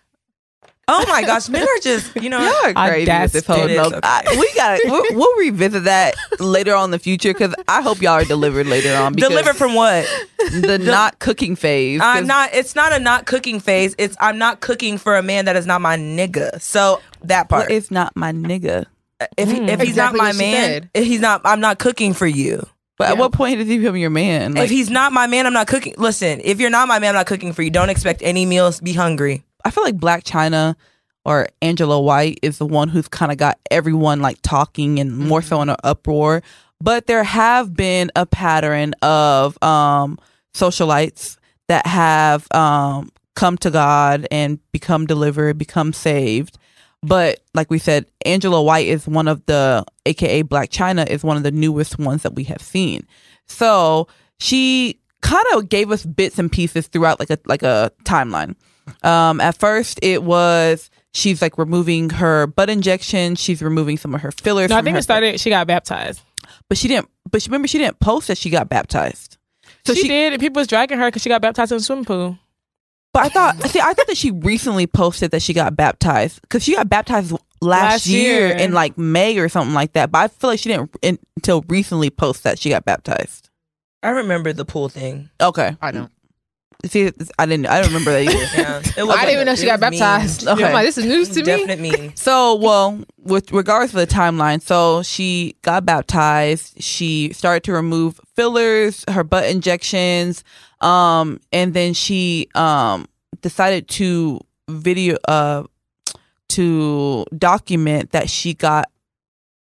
Oh my gosh, men are just you know. Y'all are crazy with this whole It is, no. okay. I, we got to we'll, we'll revisit that later on in the future because I hope y'all are delivered later on. because Delivered from what? the not cooking phase. I'm not. It's not a not cooking phase. It's I'm not cooking for a man that is not my nigga. So that Well, part. it's not my nigga. if he, if he's not my man, if he's not, I'm not cooking for you. But at what point does he become your man? if he's not my man, I'm not cooking. Listen, if you're not my man, I'm not cooking for you. Don't expect any meals. Be hungry. I feel like Blac Chyna or Angela White is the one who's kind of got everyone like talking and more so in an uproar. But there have been a pattern of um, socialites that have um, come to God and become delivered, become saved. But like we said, Angela White is one of the, aka Blac Chyna, is one of the newest ones that we have seen. So she kind of gave us bits and pieces throughout like a like a timeline. Um, at first, it was she's like removing her butt injection. She's removing some of her fillers. no, I think her- it started. She got baptized. but she didn't. But she, remember, she didn't post that she got baptized. So she, she, did. and People was dragging her because she got baptized in the swimming pool. But I thought, see, I thought that she recently posted that she got baptized because she got baptized last, Last year, year. in like May or something like that. But I feel like she didn't in, until recently post that she got baptized. I remember the pool thing. Okay, I don't. See, I didn't, I don't remember that either. Yeah, it I didn't even know she got baptized. Okay. I'm like, this is news to me. Definite mean. So, well, with regards to the timeline, so she got baptized. She started to remove fillers, her butt injections, um, and then she um decided to video uh to document that she got.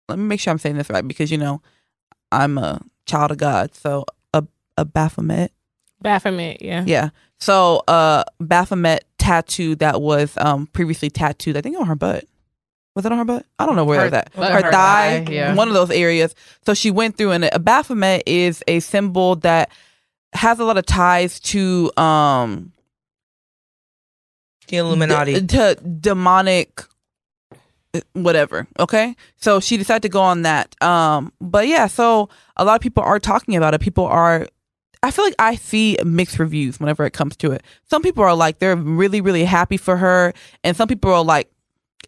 Let me make sure I'm saying this right because you know I'm a child of God, so a a Baphomet. Baphomet, yeah. Yeah. So uh Baphomet tattoo that was um previously tattooed, I think on her butt. Was it on her butt? I don't know where Her- that. butt, Her, her thigh, thigh, yeah. one of those areas. So she went through and a Baphomet is a symbol that has a lot of ties to um The Illuminati. d- to demonic whatever okay so she decided to go on that um but yeah so a lot of people are talking about it people are i feel like i see mixed reviews whenever it comes to it. Some people are like they're really really happy for her and some people are like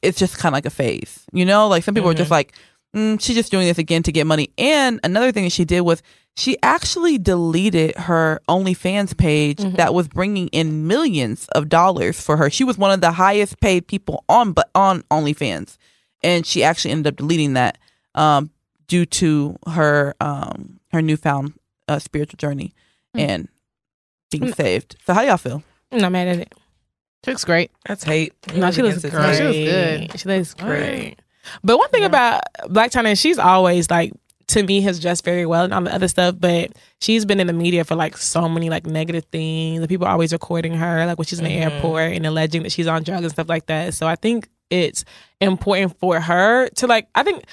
it's just kind of like a phase you know? Like some people are just like mm, she's just doing this again to get money. And another thing that she did was she actually deleted her OnlyFans page that was bringing in millions of dollars for her. She was one of the highest paid people on but on OnlyFans, and she actually ended up deleting that um, due to her um, her newfound uh, spiritual journey and being saved. So how do y'all feel? I'm not mad at it. She looks great. That's hate. No, she looks Against great. She looks good. She looks All great. But one thing about Blac Chyna, she's always like to me has dressed very well and all the other stuff, but she's been in the media for like so many like negative things. The people are always recording her, like when she's in the airport and alleging that she's on drugs and stuff like that. So I think it's important for her to like I think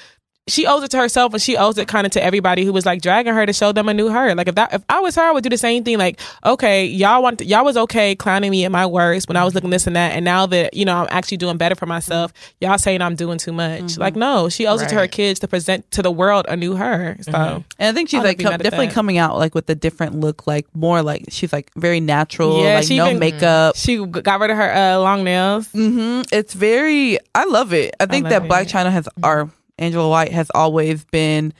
she owes it to herself and she owes it kind of to everybody who was like dragging her to show them a new her. Like if that if I was her, I would do the same thing. Like, okay, y'all want y'all was okay clowning me at my worst when I was looking this and that, and now that you know I'm actually doing better for myself, y'all saying I'm doing too much. Like, no, she owes it to her kids to present to the world a new her. So And I think she's I'll like com- definitely that. coming out like with a different look, like more like she's like very natural, Yeah, like she no even- makeup. she got rid of her uh, long nails. Mm-hmm. It's very. I love it. I think love that Blac. Chyna has, or Angela White has always been,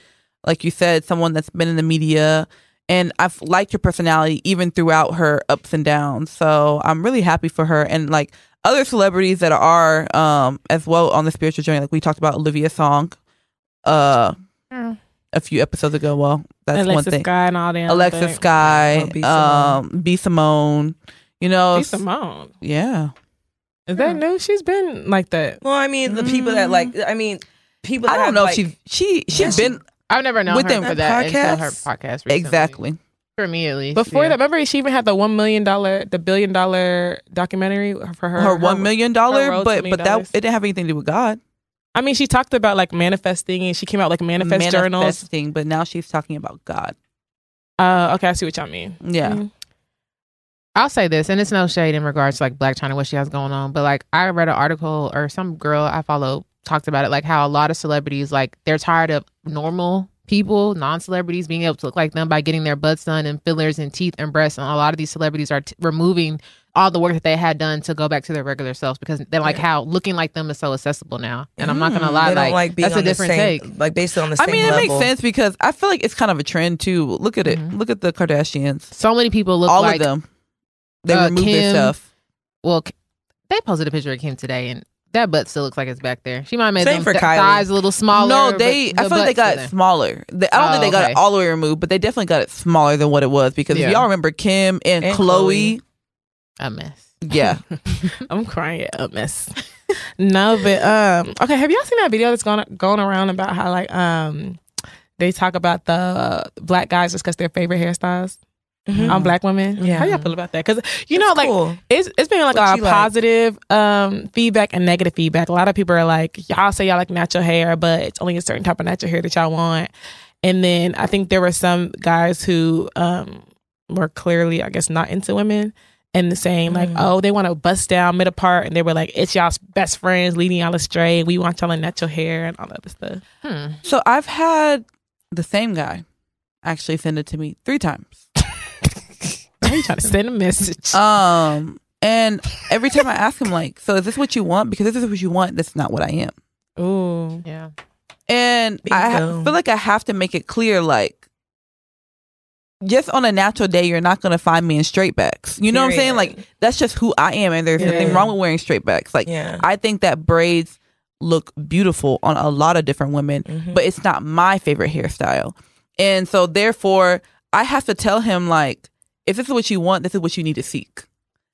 like you said, someone that's been in the media, and I've liked her personality even throughout her ups and downs. So I'm really happy for her, and like other celebrities that are um as well on the spiritual journey. Like we talked about Olivia Song, uh, Mm. a few episodes ago. Well, that's one Alexa thing. Sky and all them. Alexa but- Sky, B. um, B Simone. You know, B. Simone. yeah. Is that new? She's been like that. Well, I mean, the people that like, I mean, people. That I don't have, know like, if she she she's Yeah, she- been I've never known With her them for that until her podcast. Recently. exactly. For me, at least. Before yeah. that, remember she even had the one million dollar, the billion dollar documentary for her. her one million dollar, but but that it didn't have anything to do with God. I mean, she talked about like manifesting, and she came out like manifest journals. Manifesting, but now she's talking about God. Uh, okay, I see what y'all mean. Yeah, Mhm. I'll say this, and it's no shade in regards to like Blac Chyna, what she has going on, but like I read an article or some girl I follow talked about it, like how a lot of celebrities like they're tired of normal people, non-celebrities being able to look like them by getting their butts done and fillers and teeth and breasts, and a lot of these celebrities are t- removing all the work that they had done to go back to their regular selves because they're like how looking like them is so accessible now. And I'm not gonna lie, Mm, they don't like, like being that's a different same, take. like based on the I same mean it level. makes sense because I feel like it's kind of a trend too. Look at it. Mhm. Look at the Kardashians. So many people look All like of them. They uh, remove their stuff. well, they posted a picture of Kim today, and that butt still looks like it's back there. She might have made Same them for th- Kylie. thighs a little smaller. no, they. the I feel like they got it smaller. They, I don't Oh, think they got okay. it all the way removed, but they definitely got it smaller than what it was because Yeah. if y'all remember Kim and, And Khloe, a mess. yeah, I'm crying a mess. no, but um, okay. Have y'all seen that video that's going going around about how like um they talk about the black guys discuss their favorite hairstyles Mhm. on black women? Yeah. how y'all feel about that? Because you know, like cool. it's it's been like What a you like? positive um feedback and negative feedback. A lot of people are like, y'all say y'all like natural hair, but it's only a certain type of natural hair that y'all want. And then I think there were some guys who um were clearly, I guess, not into women and saying like, Mm. oh, they want to bust down mid apart, and they were like, it's y'all's best friends leading y'all astray. We want y'all in natural hair and all that other stuff. Hmm. So I've had the same guy actually send it to me three times. Why you trying to send a message? Um, And every time I ask him, like, so is this what you want? Because if this is what you want, that's not what I am. Ooh. Yeah. And I ha- feel like I have to make it clear, like, just on a natural day, you're not gonna find me in straight backs. You know what I'm saying? Like, that's just who I am, and there's nothing wrong with wearing straight backs. Like, Yeah. I think that braids look beautiful on a lot of different women, Mhm. but it's not my favorite hairstyle. And so, therefore, I have to tell him, like, if this is what you want, this is what you need to seek,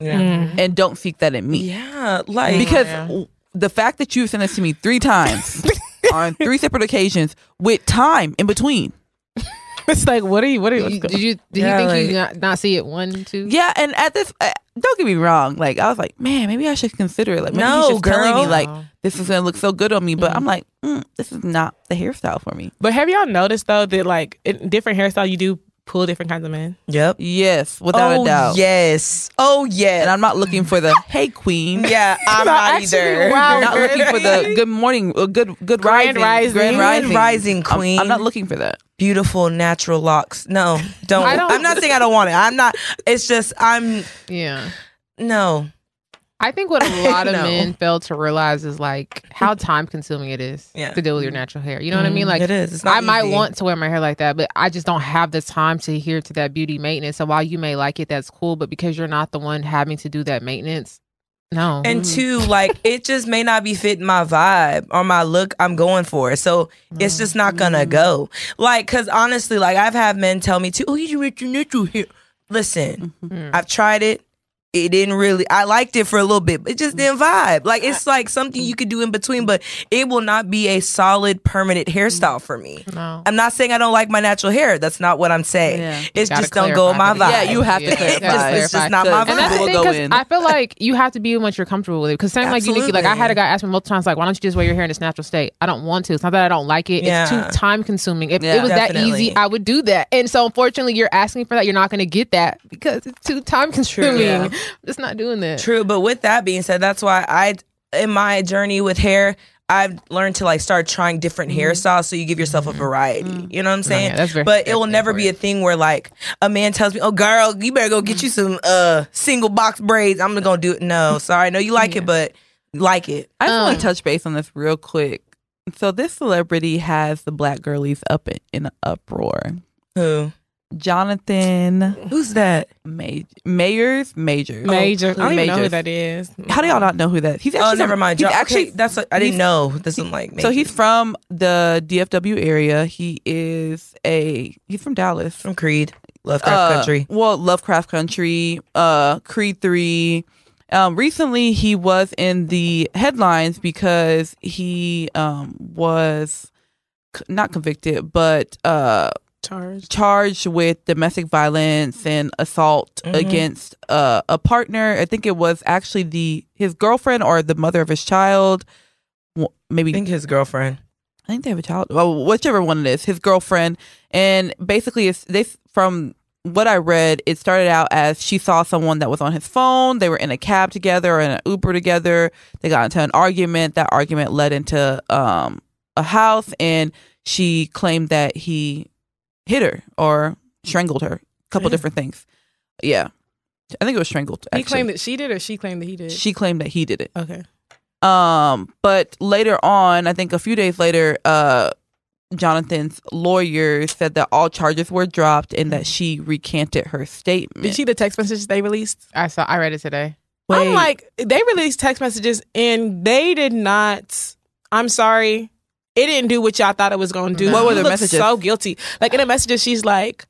Yeah. Mm. and don't seek that in me. Yeah. Like because Yeah. the fact that you've sent this to me three times on three separate occasions with time in between. It's like, what are you? What are you? You- did you did Yeah, you think you not, not see it one two? Yeah, and at this, uh, don't get me wrong. Like I was like, man, maybe I should consider it. Like maybe No, he's just telling me like this is gonna look so good on me, but Mhm. I'm like, mm, this is not the hairstyle for me. But have y'all noticed though that like in different hairstyle you do pull different kinds of men? Yep. Yes, without oh a doubt. yes. Oh yes. And I'm not looking for the hey queen. yeah, I'm No, not actually, either. wow, not girl. looking for the good morning, uh, good good Grand rising, rising. grand Grand rising, rising I'm- queen. I'm, not looking for that. Beautiful natural locks. No, don't. I don't- I'm not saying I don't want it. I'm not. It's just I'm Yeah. no. I think what a lot of No. men fail to realize is like how time consuming it is Yeah. to deal with your natural hair. You know what I mean? Mm, like it is. It's I might want to wear my hair like that, but I just don't have the time to adhere to that beauty maintenance. So while you may like it, that's cool. But because you're not the one having to do that maintenance, no. And mm-hmm. two, like it just may not be fitting my vibe or my look I'm going for. So it's just not gonna mm-hmm. go. Like, cause honestly, like I've had men tell me too, oh, you with your natural hair. Listen, Mm. I've tried it. It didn't really. I liked it for a little bit, but it just didn't vibe. Like it's like something you could do in between, but it will not be a solid permanent hairstyle for me. no. I'm not saying I don't like my natural hair. That's not what I'm saying. Yeah. It's just don't go my vibe. Yeah, you have to Yeah, clarify. gotta It's just not my And And that's the thing, go 'cause in. I feel like you have to be what you're comfortable with. It. Because same like you, like I had a guy ask me multiple times, like, why don't you just wear your hair in its natural state? I don't want to. It's not that I don't like it. Yeah. It's too time consuming. If Yeah. it was that easy, I would do that. And so unfortunately, you're asking for that. You're not going to get that because it's too time consuming. Yeah. Just not doing that. True, but with that being said, that's why I, in my journey with hair, I've learned to like start trying different hairstyles so you give yourself a variety. You know what I'm saying? yeah, that's very- but it will never be a thing where like a man tells me, "Oh, girl, you better go get you some uh single box braids." I'm gonna do it. No, sorry, No, you like it, but like it. I just want Um, to touch base on this real quick. So this celebrity has the black girlies up in, in an uproar. Who? Jonathan Who's that? May- Mayers Majors. Major. I don't even know who that is. How do y'all not know who that? He's actually Oh, never mind. He's Jo- actually okay, that's what, I didn't he's- know. This is like so he's from the DFW area. He is a he's from Dallas. from Creed, Lovecraft Uh, Country. Well, Lovecraft Country, uh, Creed Three. Um, recently, he was in the headlines because he um, was c- not convicted, but uh, Charged. charged with domestic violence and assault Mhm. against uh, a partner. I think it was actually the his girlfriend or the mother of his child. Well, Maybe I think his girlfriend. I think they have a child. Well, whichever one it is, his girlfriend. And basically, it's this from what I read. It started out as she saw someone that was on his phone. They were in a cab together or in an Uber together. They got into an argument. That argument led into um, a house, and she claimed that he hit her or strangled her. A couple Damn. different things. Yeah, I think it was strangled. He claimed that she did, or she claimed that he did. she claimed that he did it. okay. Um, but later on, I think a few days later, uh, Jonathan's lawyer said that all charges were dropped and that she recanted her statement. Did she the text messages they released? I saw. I read it today. I'm like, they released text messages and they did not. I'm sorry. It didn't do what y'all thought it was going to do. What were the messages? So guilty. Like in the messages, she's like,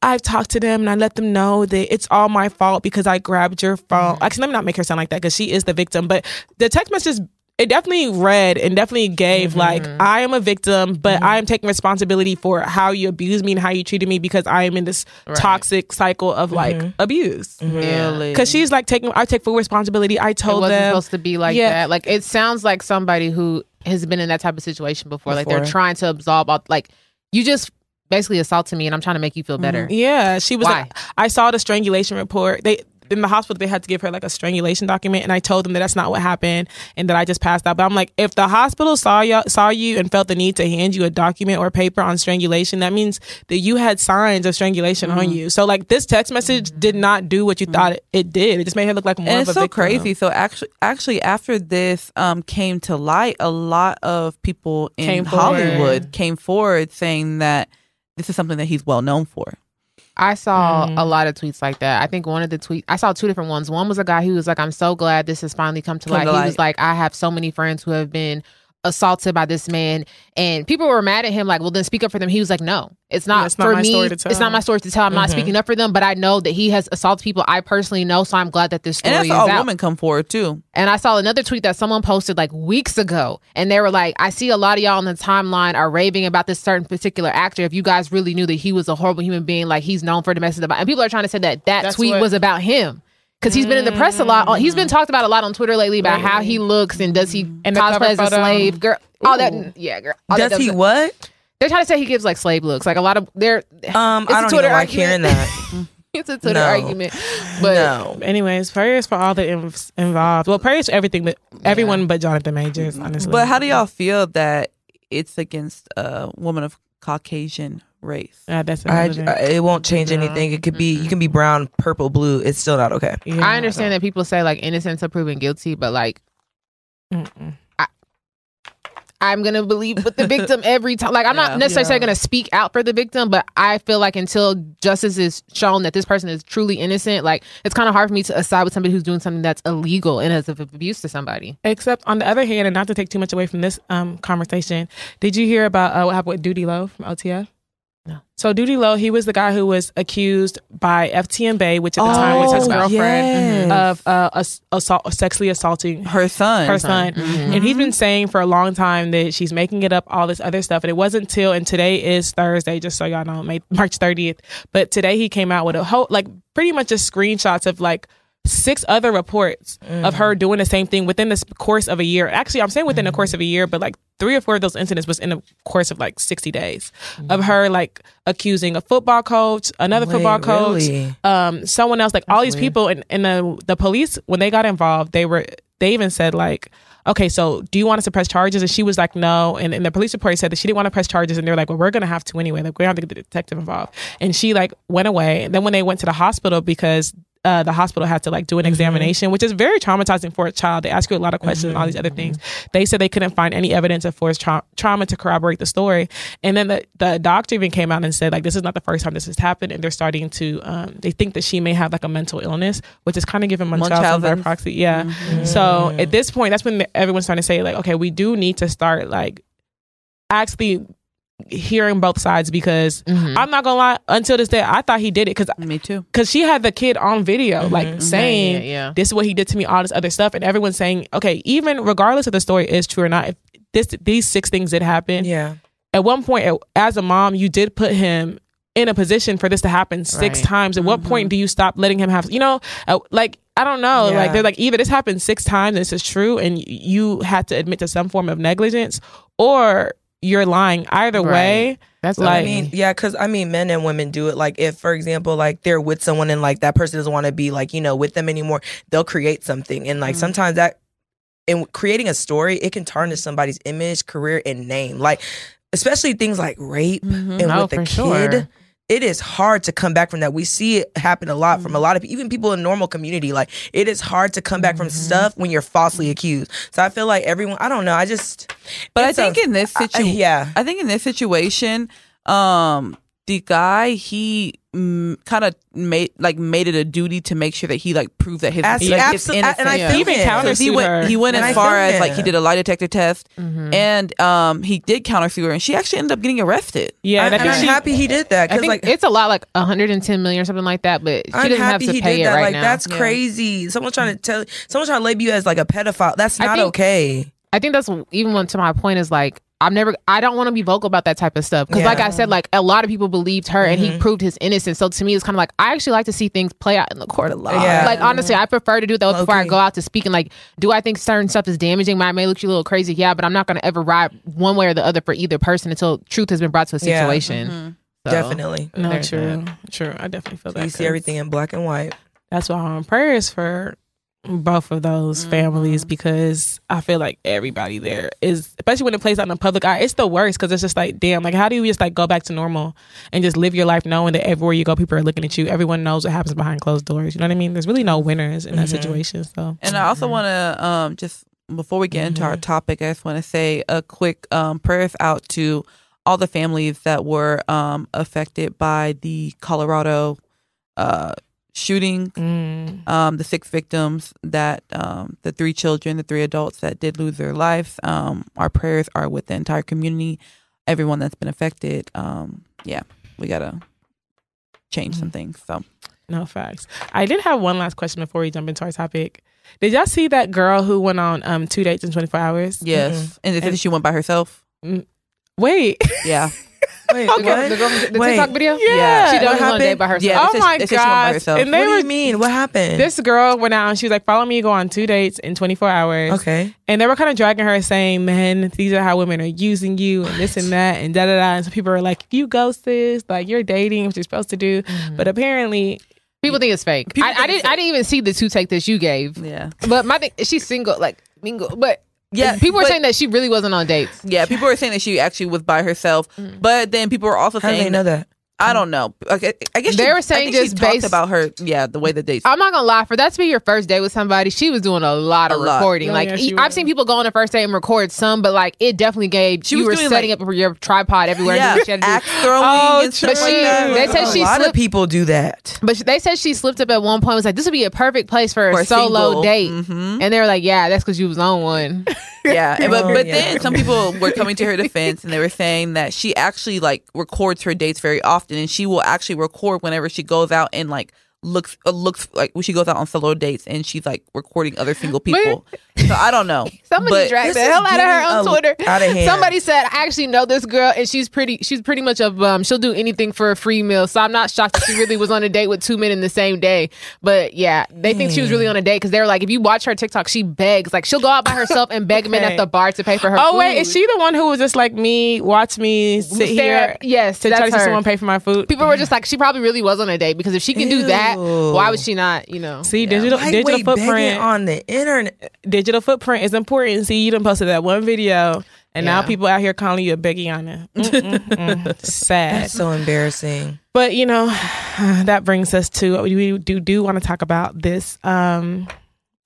"I've talked to them and I let them know that it's all my fault because I grabbed your phone." Actually, let me not make her sound like that because she is the victim. But the text messages, it definitely read and definitely gave mm-hmm. like, "I am a victim, but mm-hmm. I am taking responsibility for how you abused me and how you treated me because I am in this Right. toxic cycle of mm-hmm. like abuse." really? Because she's like taking, I take full responsibility. I It told wasn't them. supposed to be like Yeah. that. Like it sounds like somebody who has been in that type of situation before. Like they're trying to absolve. All, like you just basically assaulted me, and I'm trying to make you feel better. Yeah, she was Why? like, I saw the strangulation report. They in the hospital they had to give her like a strangulation document, and I told them that that's not what happened and that I just passed out. But I'm like, if the hospital saw you saw you and felt the need to hand you a document or paper on strangulation, that means that you had signs of strangulation on you. So like this text message did not do what you thought it, it did. It just made her look like more and of it's a so victim. crazy. So actually, actually, after this um, came to light, a lot of people in Came forward. Hollywood came forward saying that this is something that he's well known for. I saw Mhm. a lot of tweets like that. I think one of the tweets I saw two different ones. One was a guy who was like, "I'm so glad this has finally come to Come light." to he light. was like, "I have so many friends who have been assaulted by this man," and people were mad at him. Like, "Well, then speak up for them." He was like, "No, it's not Yeah, it's not for my me. story to It's not my story to tell. I'm not Mhm. speaking up for them, but I know that he has assaulted people I personally know. So I'm glad that this story And is all out." women come forward too. And I saw another tweet that someone posted like weeks ago, and they were like, "I see a lot of y'all on the timeline are raving about this certain particular actor. If you guys really knew that he was a horrible human being, like he's known for domestic violence, and people are trying to say that that That's tweet what- was about him." Because he's been in the press a lot. He's been talked about a lot on Twitter lately about how he looks and does he And the cosplay as a slave, girl. All that, yeah, girl. all that Does he stuff. what? They're trying to say he gives like slave looks. Like a lot of they're. Um, It's a I don't Twitter even like argument. hearing that. It's a Twitter No. argument, but no. Anyways, prayers for all the inv- involved. Well, prayers for everything, but everyone but Jonathan Majors. Honestly, But how do y'all feel that it's against a woman of Caucasian race? Yeah, that's I. I- it won't change anything. It could be you can be brown, purple, blue. It's still not okay. Yeah, I understand that people say like innocent until proven guilty, but like Mm-mm. I'm gonna believe with the victim every time. Like I'm Yeah. not necessarily Yeah. gonna speak out for the victim, but I feel like until justice is shown that this person is truly innocent, like it's kind of hard for me to side with somebody who's doing something that's illegal and as of abuse to somebody. Except on the other hand, and not to take too much away from this um, conversation, did you hear about uh, what happened with Doodie Lo from OTF? No. So Doodie Lo, he was the guy who was accused by FTN Bae, which at the time was his Oh, girlfriend, yes. of uh, ass- assault, sexually assaulting Her son. her son. Mhm. And he's been saying for a long time that she's making it up, all this other stuff. And it wasn't until, and today is Thursday, just so y'all know, May, March 30th. But today he came out with a whole, like, pretty much just screenshots of like six other reports of mm. her doing the same thing within the course of a year. Actually, I'm saying within the course of a mm. year, but like three or four of those incidents was in the course of like 60 days mm. of her like accusing a football coach, another Wait, football coach, really? um, someone else, like all these weird. people, and, and the the police when they got involved, they were they even said like, okay, so do you want us to press charges? And she was like, no. And, and the police report said that she didn't want to press charges, and they were like, well, we're gonna have to anyway. Like we're gonna have to get the detective involved. And she like went away. And then when they went to the hospital because. Uh, the hospital had to like do an examination, which is very traumatizing for a child. They ask you a lot of questions and all these other things. They said they couldn't find any evidence of forced tra- trauma to corroborate the story. And then the, the doctor even came out and said like this is not the first time this has happened, and they're starting to um, they think that she may have like a mental illness, which is kind of giving Munchausen by Munchausen's. proxy. Yeah. So at this point, that's when everyone's trying to say like, okay, we do need to start like actually hearing both sides because Mhm. I'm not gonna lie. Until this day, I thought he did it because Me too. because she had the kid on video like saying Yeah, yeah, yeah. this is what he did to me all this other stuff and everyone's saying okay even regardless if the story is true or not if this these six things did happen Yeah. at one point as a mom you did put him in a position for this to happen six Right. times at what point do you stop letting him have you know uh, like i don't know Yeah. like they're like either this happened six times and this is true and you had to admit to some form of negligence or you're lying either way That's Like- I mean, yeah, because I mean, men and women do it. Like, if, for example, like they're with someone and like that person doesn't want to be like, you know, with them anymore, they'll create something. And like mm-hmm. sometimes that, in creating a story, it can tarnish somebody's image, career, and name. Like, especially things like rape mm-hmm. and Oh, with the for kid. sure. It is hard to come back from that. We see it happen a lot from a lot of even people in normal community. Like it is hard to come back from stuff when you're falsely accused. So I feel like everyone. I don't know. I just. But I it's a- think in this situation, yeah. I think in this situation, um, the guy he mm, kind of made like made it a duty to make sure that he like proved that his, As- like, his absolute- and I He even him. countered- he went her. he went And I as far feel as like he did a lie detector test Mm-hmm. and um he did countersue her and she actually ended up getting arrested yeah I, and I think I'm she, happy he did that I because think like it's a lot, like 110 million or something like that. But she I'm doesn't have happy to he pay did it that. right like now. that's Yeah. crazy. Someone's trying to tell, someone's trying to label you as like a pedophile. That's not think- okay. I think that's even one to my point is like I'm never I don't want to be vocal about that type of stuff because like I said like a lot of people believed her and he Mhm. proved his innocence. So to me it's kind of like I actually like to see things play out in the court of law. Yeah. Like honestly, I prefer to do that before I go out to speak and like do I think certain stuff is damaging? Might may look you a little crazy, yeah, but I'm not going to ever ride one way or the other for either person until truth has been brought to a Yeah. situation. So, Definitely. no there's true true I definitely feel So that you see everything in black and white. That's why I'm prayers for both of those families because I feel like everybody there is, especially when it plays out in the public eye, it's the worst because it's just like, damn, like how do you just like go back to normal and just live your life knowing that everywhere you go, people are looking at you. Everyone knows what happens behind closed doors. You know what I mean? There's really no winners in that situation. So And I also want to um, just before we get into our topic, I just want to say a quick um, prayers out to all the families that were um, affected by the Colorado uh, shooting. mm, Um, the six victims that um, the three children, the three adults that did lose their lives. Um, our prayers are with the entire community, everyone that's been affected. Um, yeah, we gotta change some things. So no facts. I did have one last question before we jump into our topic. Did y'all see that girl who went on um two dates in 24 hours? yes, and if she went by herself, Wait. yeah, Wait, The girl, what? the, girl from the Wait. TikTok video? Yeah. She What don't on a happened? by herself. Yeah. oh said- my they said she gosh. herself. And What they do you mean? What happened? This girl went out and she was like, "Follow me, go on two dates in 24 hours." okay. And they were kind of dragging her, saying, "Man, these are how women are using you, and this and that, and da da da." And so people are like, you go, sis, like you're dating, what you're supposed to do." Mm-hmm. But apparently, People think it's fake. People I, I think it's didn't. I didn't even see the two take that you gave. yeah, But my thing, she's single, like mingle. But yeah. people are but- saying that she really wasn't on dates. Yeah, people were saying that she actually was by herself, mm. but then people were also How do saying they know that? I don't know. Okay, I guess They she, were saying I think just based- about her. Yeah, the way that they. I'm not gonna lie. For that to be your first date with somebody, she was doing a lot of A recording. Oh, like yeah, she I've was. seen people go on a first date and record some, but like it definitely gave. She you was were setting like- up your tripod everywhere. and yeah, she had to do. axe throwing Oh, and stuff But like she- that. they said a she lot of people do that. But they said she slipped up at one point. Was like, this would be a perfect place for a For a solo single. date. Mhm. And they were like, yeah, that's because you was on one. Yeah, and- but Oh, but yeah. then some people were coming to her defense and they were saying that she actually like records her dates very often, and she will actually record whenever she goes out and like looks uh, looks like when she goes out on solo dates and she's like recording other single people. so I don't know. Somebody dragged the hell out of her on a- Twitter. out of hand. Somebody said, I actually know this girl, and she's pretty. She's pretty much a um. She'll do anything for a free meal. So I'm not shocked that she really was on a date with two men in the same day. But yeah, they think she was really on a date because they're like, if you watch her TikTok, she begs. Like she'll go out by herself and beg men at the bar to pay for her. oh wait, is she the one who was just like me? Watch me sit Stare here Yes, to try to see someone pay for my food. People were just like, she probably really was on a date because if she can do that, Ew. why would she not? You know. See, digital digital Lightweight begging footprint. on the internet. digital footprint is important. See, you done posted that one video, and now people out here calling you a Beggiana. Mm-mm-mm. Sad. That's so embarrassing. But you know, that brings us to what we do do want to talk about this um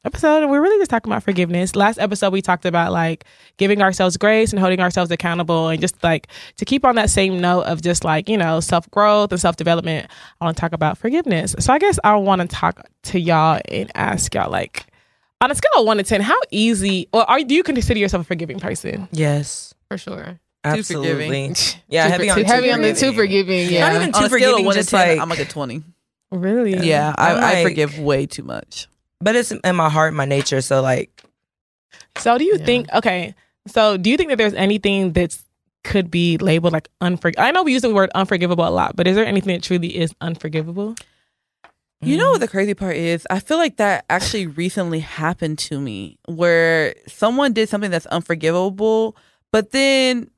episode. And we're really just talking about forgiveness. Last episode we talked about like giving ourselves grace and holding ourselves accountable and just like to keep on that same note of just like, you know, self growth and self development. I want to talk about forgiveness. So I guess I want to talk to y'all and ask y'all like on a scale of one to ten, how easy or are do you consider yourself a forgiving person? Yes, For sure. absolutely. Yeah, Too heavy for- on too too heavy on the forgiving. too forgiving. Yeah. Not even on a scale of forgiving. one to ten, like, I'm like a twenty. Really? Yeah, I, I'm I forgive way too much. But it's in my heart, my nature. So like, So do you Yeah. think okay, so do you think that there's anything that's could be labeled like unforgivable? I know we use the word unforgivable a lot, but is there anything that truly is unforgivable? You know what mm. the crazy part is? I feel like that actually recently happened to me where someone did something that's unforgivable, but then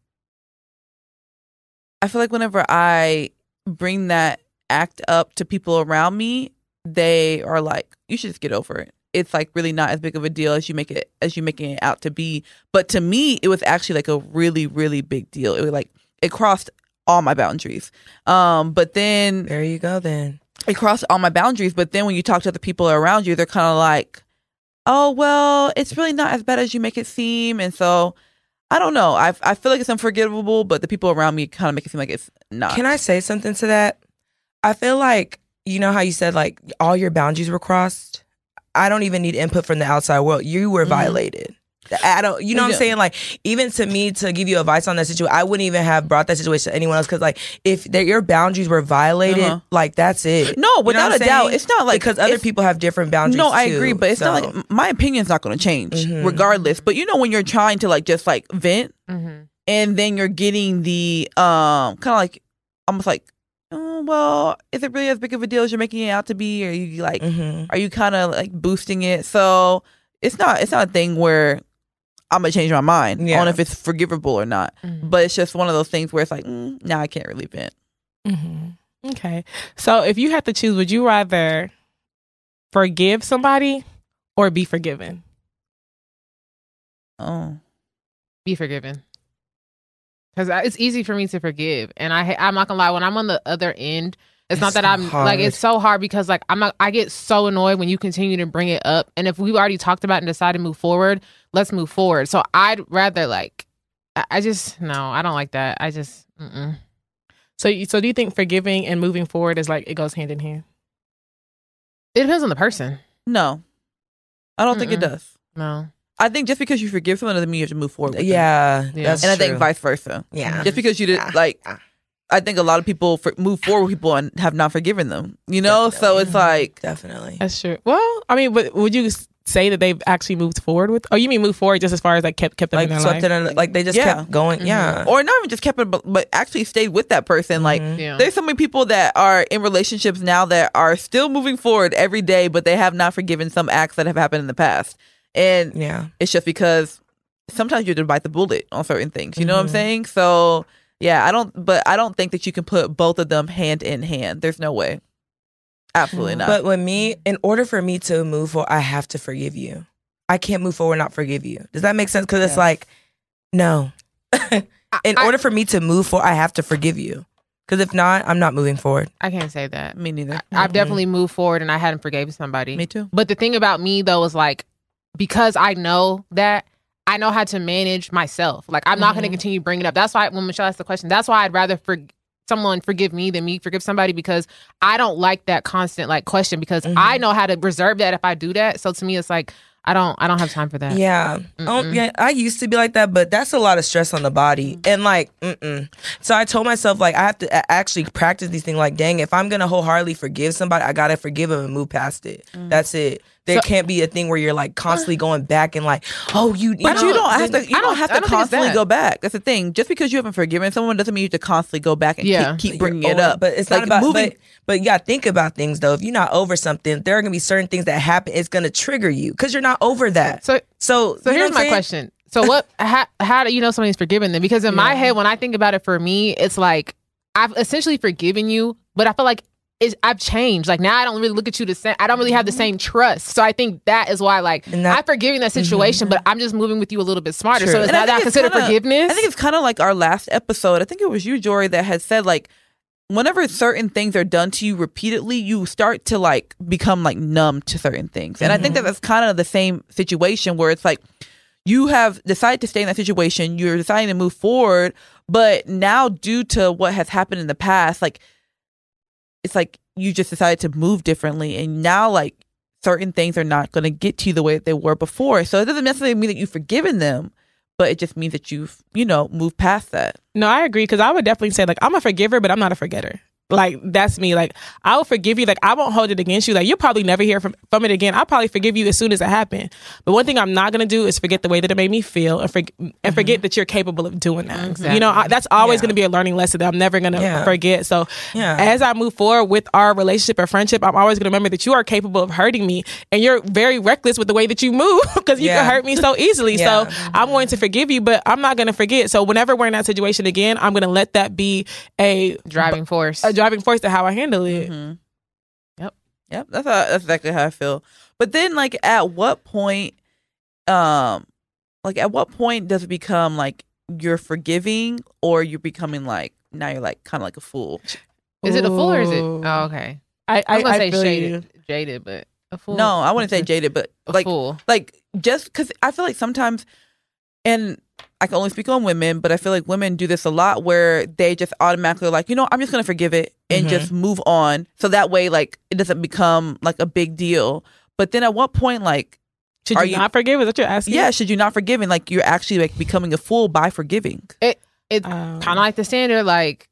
I feel like whenever I bring that act up to people around me, they are like, "You should just get over it." It's like really not as big of a deal as you make it as you making it out to be. But to me, it was actually like a really really big deal. It was like it crossed all my boundaries. Um, but then there you go. Then it crossed all my boundaries. But then when you talk to the people around you, they're kind of like, "Oh well, it's really not as bad as you make it seem." And so, I don't know. I I feel like it's unforgivable, but the people around me kind of make it seem like it's not. Can I say something to that? I feel like you know how you said like all your boundaries were crossed. I don't even need input from the outside world. You were Mhm. violated. I don't. You know what I'm saying? Like even to me to give you advice on that situation, I wouldn't even have brought that situation to anyone else because like if that your boundaries were violated, Uh-huh. like that's it. No, You know without what a I'm doubt, it's not like because other people have different boundaries. No, I too, agree, but it's not like my opinion's not going to change Mhm. regardless. But you know, when you're trying to like just like vent, Mm-hmm. and then you're getting the um kind of like almost like, oh well, is it really as big of a deal as you're making it out to be? are you like Mhm. are you kind of like boosting it so it's not it's not a thing where i'm gonna change my mind Yeah. on if it's forgivable or not Mm-hmm. but it's just one of those things where it's like mm, now i can't really vent Mm-hmm. Okay, so if you had to choose, would you rather forgive somebody or be forgiven? Oh. Be forgiven. Because it's easy for me to forgive, and I I'm not gonna lie. When I'm on the other end, it's, It's not that so I'm like it's so hard because like I'm not, I get so annoyed when you continue to bring it up, and if we've already talked about it and decided to move forward, let's move forward. So I'd rather like I, I just no, I don't like that. I just mm-mm. So, so do you think forgiving and moving forward is like it goes hand in hand? it depends on the person. No. I don't think it does. No, I think just because you forgive someone doesn't mean you have to move forward. with them. Yeah, Yeah. that's And I true. think vice versa. Yeah. Just because you did Ah. like. I think a lot of people for, move forward with people and have not forgiven them. You know? So it's like Definitely. That's true. Well, I mean, but would you say that they've actually moved forward with? Oh, you mean move forward just as far as like kept kept them Like in their something, life? in- like they just Yeah. kept going. Mhm. Yeah. or not even just kept it but, but actually stayed with that person. Like Mhm. yeah, There's so many people that are in relationships now that are still moving forward every day, but they have not forgiven some acts that have happened in the past. And yeah. it's just because sometimes you have to bite the bullet on certain things. You know what I'm Mhm. saying? So yeah, I don't but I don't think that you can put both of them hand in hand. There's no way. Absolutely not. But with me, in order for me to move forward, I have to forgive you. I can't move forward not forgive you. Does that make sense? Because it's Yes. like, no. in I- order for me to move forward, I have to forgive you. Because if not, I'm not moving forward. I can't say that. me neither. I've Mhm. definitely moved forward, and I hadn't forgave somebody. Me too. But the thing about me though is like because I know that I know how to manage myself. Like I'm not going to mm-hmm. continue bringing it up. That's why when Michelle asked the question, that's why I'd rather for someone forgive me than me forgive somebody because I don't like that constant like question because Mhm. I mm-hmm. know how to reserve that if I do that. So to me, it's like I don't I don't have time for that. Yeah. Oh, yeah. I used to be like that, but that's a lot of stress on the body. Mm. And like, mm-mm. So I told myself, like, I have to actually practice these things. Like, dang, if I'm going to wholeheartedly forgive somebody, I got to forgive them and move past it. Mm. That's it. There So- can't be a thing where you're like constantly going back and like, oh, you, But know, you don't have to. You I don't, don't- have to don't constantly go back. That's the thing. Just because you haven't forgiven someone doesn't mean you have to constantly go back and Yeah. keep, keep bringing it up. But it's like not about moving. But, but you gotta think about things though. If you're not over something, there are gonna be certain things that happen. It's gonna trigger you because you're not over that. So So, So here's my question. So what? how, how do you know somebody's forgiven them? Because in my head, when I think about it, for me, it's like I've essentially forgiven you, but I feel like I've changed. Like now, I don't really look at you the same. I don't really have the mm-hmm. same trust. So I think that is why, like, that- I'm forgiving that mm-hmm. situation, but I'm just moving with you a little bit smarter. True. So it's And not that considered forgiveness. I think it's kind of like our last episode. I think it was you, Jori, that had said like, whenever certain things are done to you repeatedly, you start to like become like numb to certain things. And I think that mm-hmm. that's kind of the same situation where it's like you have decided to stay in that situation, you're deciding to move forward, but now due to what has happened in the past, like it's like you just decided to move differently, and now like certain things are not going to get to you the way that they were before. So it doesn't necessarily mean that you've forgiven them, but it just means that you've, you know, moved past that. No, I agree because I would definitely say like I'm a forgiver, but I'm not a forgetter. Like that's me. Like I'll forgive you. Like I won't hold it against you. Like you'll probably never hear from, from it again. I'll probably forgive you as soon as it happened. But one thing I'm not gonna do is forget the way that it made me feel and, forg and forget that you're capable of doing that. You know, I, that's always Mm-hmm. Yeah. gonna be a learning lesson that I'm never gonna Yeah. forget. So Yeah. as I move forward with our relationship or friendship, I'm always gonna remember that you are capable of hurting me and you're very reckless with the way that you move because you can hurt me so easily. So I'm going to forgive you, but I'm not going to forget. So whenever we're in that situation again, I'm going to let that be a driving force. a driving force to how I handle it. Yep, yep. that's how, that's exactly how I feel. But then, like, at what point, um, like, at what point does it become like you're forgiving, or you're becoming like now you're like kind of like a fool? is it a fool or is it? Oh, okay. I I I, was gonna I say feel shaded, you. jaded, but a fool. No, I wouldn't say jaded, but a like, fool. like just because I feel like sometimes, and I can only speak on women, but I feel like women do this a lot where they just automatically are like, you know, I'm just gonna forgive it and Mhm. just move on, so that way, like, it doesn't become like a big deal. But then, at what point, like, Should Are you, you- not forgive? Is that what you're asking? yeah, should you not forgive? And like, you're actually like becoming a fool by forgiving. It it's Um, kind of like the standard. Like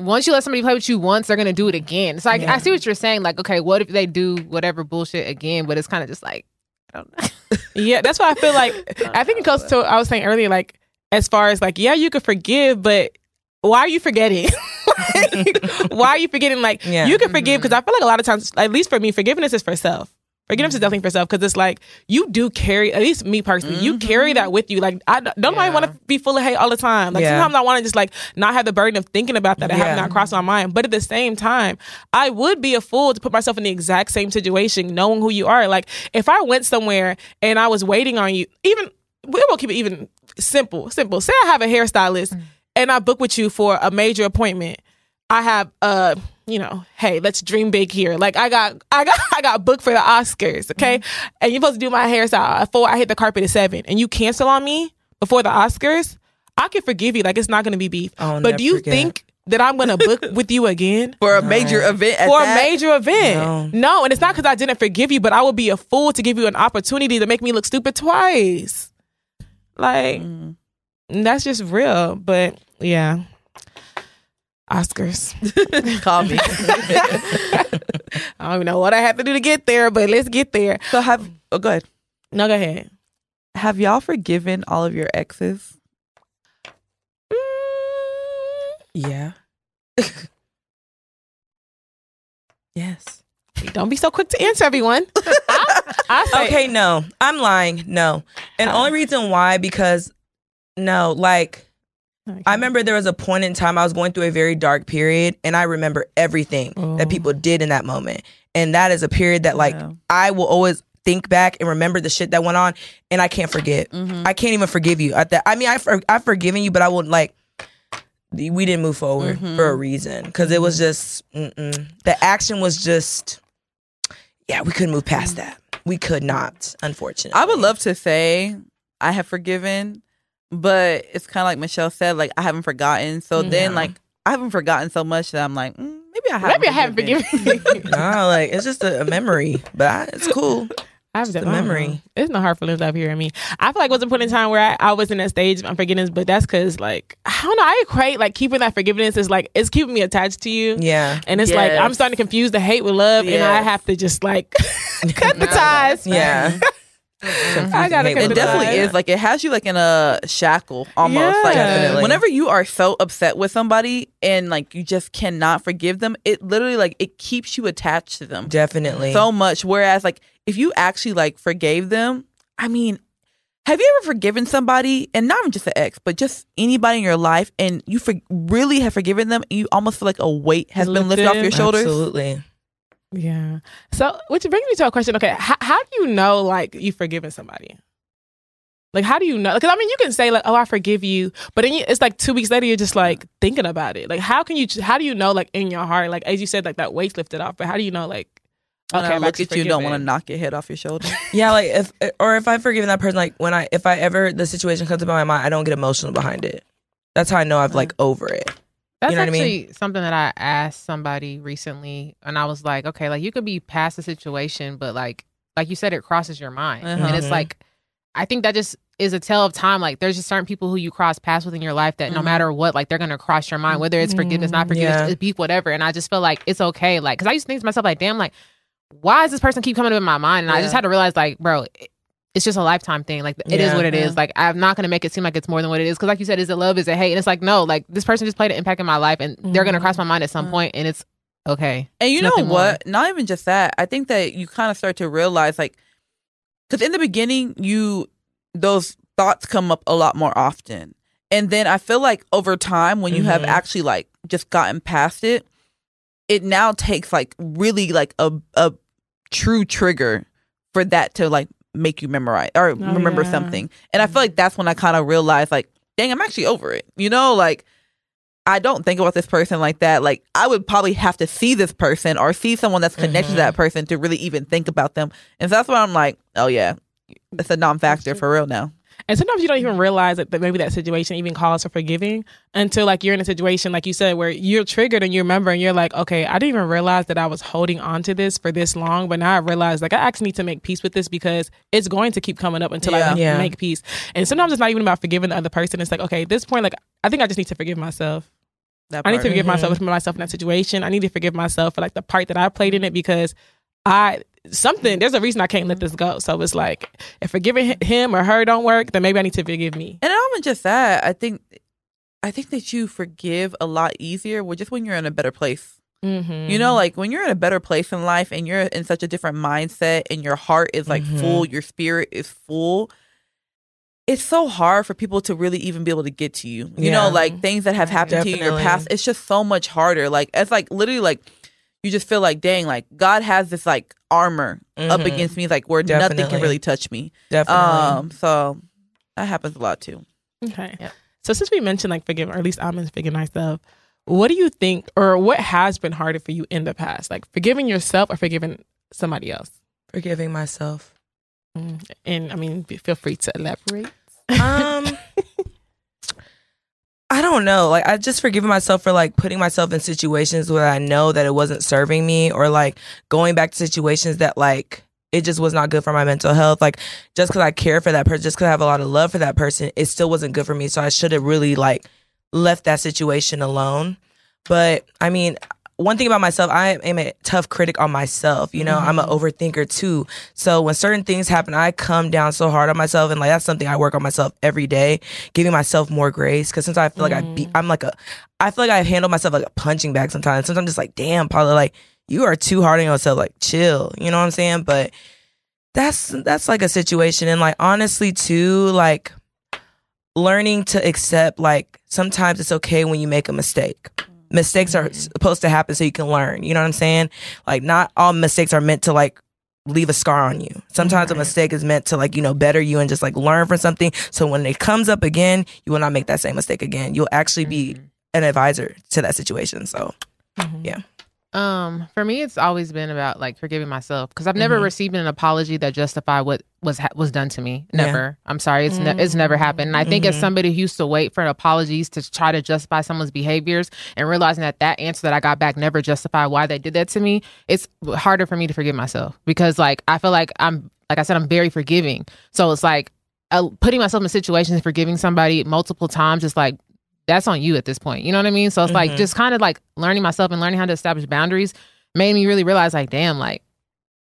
once you let somebody play with you once, they're gonna do it again. It's like Yeah. I see what you're saying. Like, okay, what if they do whatever bullshit again? But it's kind of just like I don't know. Yeah, that's why I feel like I think it goes to I was saying earlier, like as far as like, yeah, you could forgive, but why are you forgetting? Like, why are you forgetting? Like Yeah. you can forgive because mm-hmm. I feel like a lot of times, at least for me, forgiveness is for self. Forgiveness is definitely for self because it's like you do carry, at least me personally, you carry that with you. Like I don't nobody Yeah. want to be full of hate all the time. Like Yeah. sometimes I want to just like not have the burden of thinking about that. I Yeah. have not crossed my mind. But at the same time, I would be a fool to put myself in the exact same situation, knowing who you are. Like if I went somewhere and I was waiting on you, even we will keep it even simple. Simple. Say I have a hairstylist and I book with you for a major appointment. I have uh you know, hey, let's dream big here. Like I got I got I got booked for the Oscars, okay? Mm-hmm. And you're supposed to do my hairstyle at four, I hit the carpet at seven, and you cancel on me before the Oscars, I can forgive you. Like it's not gonna be beef. I'll but do you forget. think that I'm gonna book with you again? for a major event. At for that, a major event. No. and it's not because I didn't forgive you, but I would be a fool to give you an opportunity to make me look stupid twice. Like Mm. that's just real. But yeah. Oscars. Call me. I don't know what I have to do to get there, but let's get there. so have oh go ahead. No, go ahead. Have y'all forgiven all of your exes? Mm, yeah. yes. Don't be so quick to answer, everyone. I, I say, Okay, no. I'm lying. No. And How? only reason why because no, like Okay. I remember there was a point in time I was going through a very dark period and I remember everything Oh. that people did in that moment. And that is a period that like Yeah. I will always think back and remember the shit that went on and I can't forget. Mm-hmm. I can't even forgive you at that. I mean, I for, I've forgiven you, but I would like we didn't move forward Mhm. for a reason because it was just mm-mm. the action was just yeah we couldn't move past that. We could not, unfortunately. I would love to say I have forgiven, but it's kind of like Michelle said, like I haven't forgotten. So then, like I haven't forgotten so much that I'm like, mm, maybe I haven't. maybe I haven't forgiven. no, like it's just a, a memory, but I, it's cool. I have the I don't memory. know. There's no hard feelings up here in me. I feel like was a point in time where I, I was in that stage of unforgiveness, but that's because like I don't know. I equate like keeping that forgiveness is like it's keeping me attached to you. Yeah, And it's like I'm starting to confuse the hate with love, and I have to just like cut the ties. yeah. I gotta It definitely ties. is like it has you like in a shackle almost. Like Definitely. whenever you are so upset with somebody and like you just cannot forgive them, it literally like it keeps you attached to them Definitely. so much. Whereas like if you actually like forgave them, I mean, have you ever forgiven somebody and not even just an ex, but just anybody in your life, and you for- really have forgiven them, and you almost feel like a weight has been lifted off your shoulders? Absolutely. Yeah. So, which brings me to a question. Okay, how, how do you know like you've forgiven somebody? Like, how do you know? Because I mean, you can say like, "Oh, I forgive you," but then you, it's like two weeks later, you're just like thinking about it. Like, how can you? How do you know? Like in your heart, like as you said, like that weight's lifted off. But how do you know? Like, When I look actually at you, don't want to knock your head off your shoulder. Yeah, like if or if I've forgiven that person, like when I if I ever the situation comes up in my mind, I don't get emotional behind it. That's how I know I've like mm. over it. That's You know what I mean? actually something that I asked somebody recently, and I was like, okay, like you could be past the situation, but like, like you said, it crosses your mind, Uh-huh. and it's Mhm. like, I think that just is a tell of time. Like, there's just certain people who you cross paths with in your life that no Mhm. matter what, like they're gonna cross your mind, whether it's forgiveness, not forgiveness, Yeah. beef, whatever. And I just feel like it's okay, like, because I used to think to myself, like, damn, like, why does this person keep coming up in my mind? And I just had to realize, like, bro. It- it's just a lifetime thing. Like it is Yeah. what it is. Yeah. Like I'm not gonna make it seem like it's more than what it is. Because like you said, is it love? Is it hate? And it's like no. Like this person just played an impact in my life, and they're gonna cross my mind at some Mhm. point, and it's okay. And you know what? Not even just that. I think that you kind of start to realize, like, because in the beginning, you those thoughts come up a lot more often, and then I feel like over time, when you have Mhm. actually like just gotten past it, it now takes like really like a a true trigger for that to like make you memorize or oh, remember yeah. something. And I feel like that's when I kind of realized, like, dang, I'm actually over it. You know, like. I don't think about this person like that. Like I would probably have to see this person or see someone that's connected to that mm-hmm. person to really even think about them. And so that's why I'm like, oh yeah, it's a non-factor for real now. And sometimes you don't even realize that, that maybe that situation even calls for forgiving until like you're in a situation like you said where you're triggered and you remember and you're like, okay, I didn't even realize that I was holding on to this for this long, but now I realize like I actually need to make peace with this because it's going to keep coming up until I Yeah. make, Yeah. make peace. And sometimes it's not even about forgiving the other person. It's like, okay, at this point, like I think I just need to forgive myself. That I need to part. forgive mm-hmm. myself for myself in that situation. I need to forgive myself for like the part that I played in it because I something there's a reason I can't let this go. So it's like if forgiving him or her don't work, then maybe I need to forgive me. And not even just that. I think, I think that you forgive a lot easier. Well, just when you're in a better place. Mm-hmm. You know, like when you're in a better place in life and you're in such a different mindset and your heart is like Mhm. full, your spirit is full. It's so hard for people to really even be able to get to you. You know, like things that have happened to you in your past. It's just so much harder. Like it's like literally like you just feel like, dang, like God has this like armor up Mhm. against me, like where nothing can really touch me. Definitely. Um, so that happens a lot too. Okay. Yep. So since we mentioned like forgiving, or at least I'm in forgiving myself, what do you think, or what has been harder for you in the past, like forgiving yourself or forgiving somebody else? Forgiving myself. Mm. And I mean, feel free to elaborate. Um, I don't know. Like I just forgiven myself for like putting myself in situations where I know that it wasn't serving me, or like going back to situations that like it just was not good for my mental health. Like just because I care for that person, just because I have a lot of love for that person, it still wasn't good for me. So I should have really like left that situation alone. But I mean, one thing about myself, I am a tough critic on myself. You know, I'm an mm-hmm. overthinker too. So when certain things happen, I come down so hard on myself, and like that's something I work on myself every day, giving myself more grace. Because since I feel like I be, mm. I'm like a, I feel like I handle myself like a punching bag sometimes. Sometimes I'm just like, damn, Paula, like you are too hard on yourself. Like chill, you know what I'm saying? But that's that's like a situation, and like honestly too, like learning to accept like sometimes it's okay when you make a mistake. Mistakes are mm-hmm. supposed to happen so you can learn. You know what I'm saying? Like not all mistakes are meant to like leave a scar on you. Sometimes a mistake is meant to like, you know, better you and just like learn from something. So when it comes up again, you will not make that same mistake again. You'll actually be mm-hmm. an advisor to that situation. So mm-hmm. yeah. Um, for me, it's always been about like forgiving myself because I've never Mhm. received an apology that justified what was ha- was done to me. Yeah. Never. I'm sorry. It's ne- it's never happened. And I think as Mhm. somebody who used to wait for apologies to try to justify someone's behaviors and realizing that that answer that I got back never justified why they did that to me, it's harder for me to forgive myself because like I feel like I'm like I said I'm very forgiving. So it's like uh, putting myself in situations and forgiving somebody multiple times is like that's on you at this point. You know what I mean? So it's like Mhm. just kind of like learning myself and learning how to establish boundaries made me really realize like, damn, like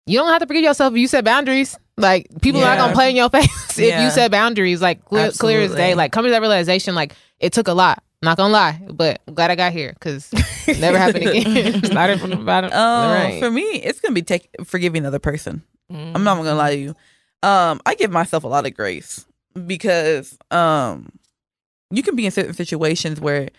you don't have to forgive yourself if you set boundaries. Like people are not gonna play in your face if you set boundaries. Like clear, clear as day. Like coming to that realization, like it took a lot. Not gonna lie, but I'm glad I got here because never happened again. Started from the bottom. Um, Right. For me, it's gonna be take forgiving the other person. Mm. I'm not gonna lie to you. Um, I give myself a lot of grace because um, you can be in certain situations where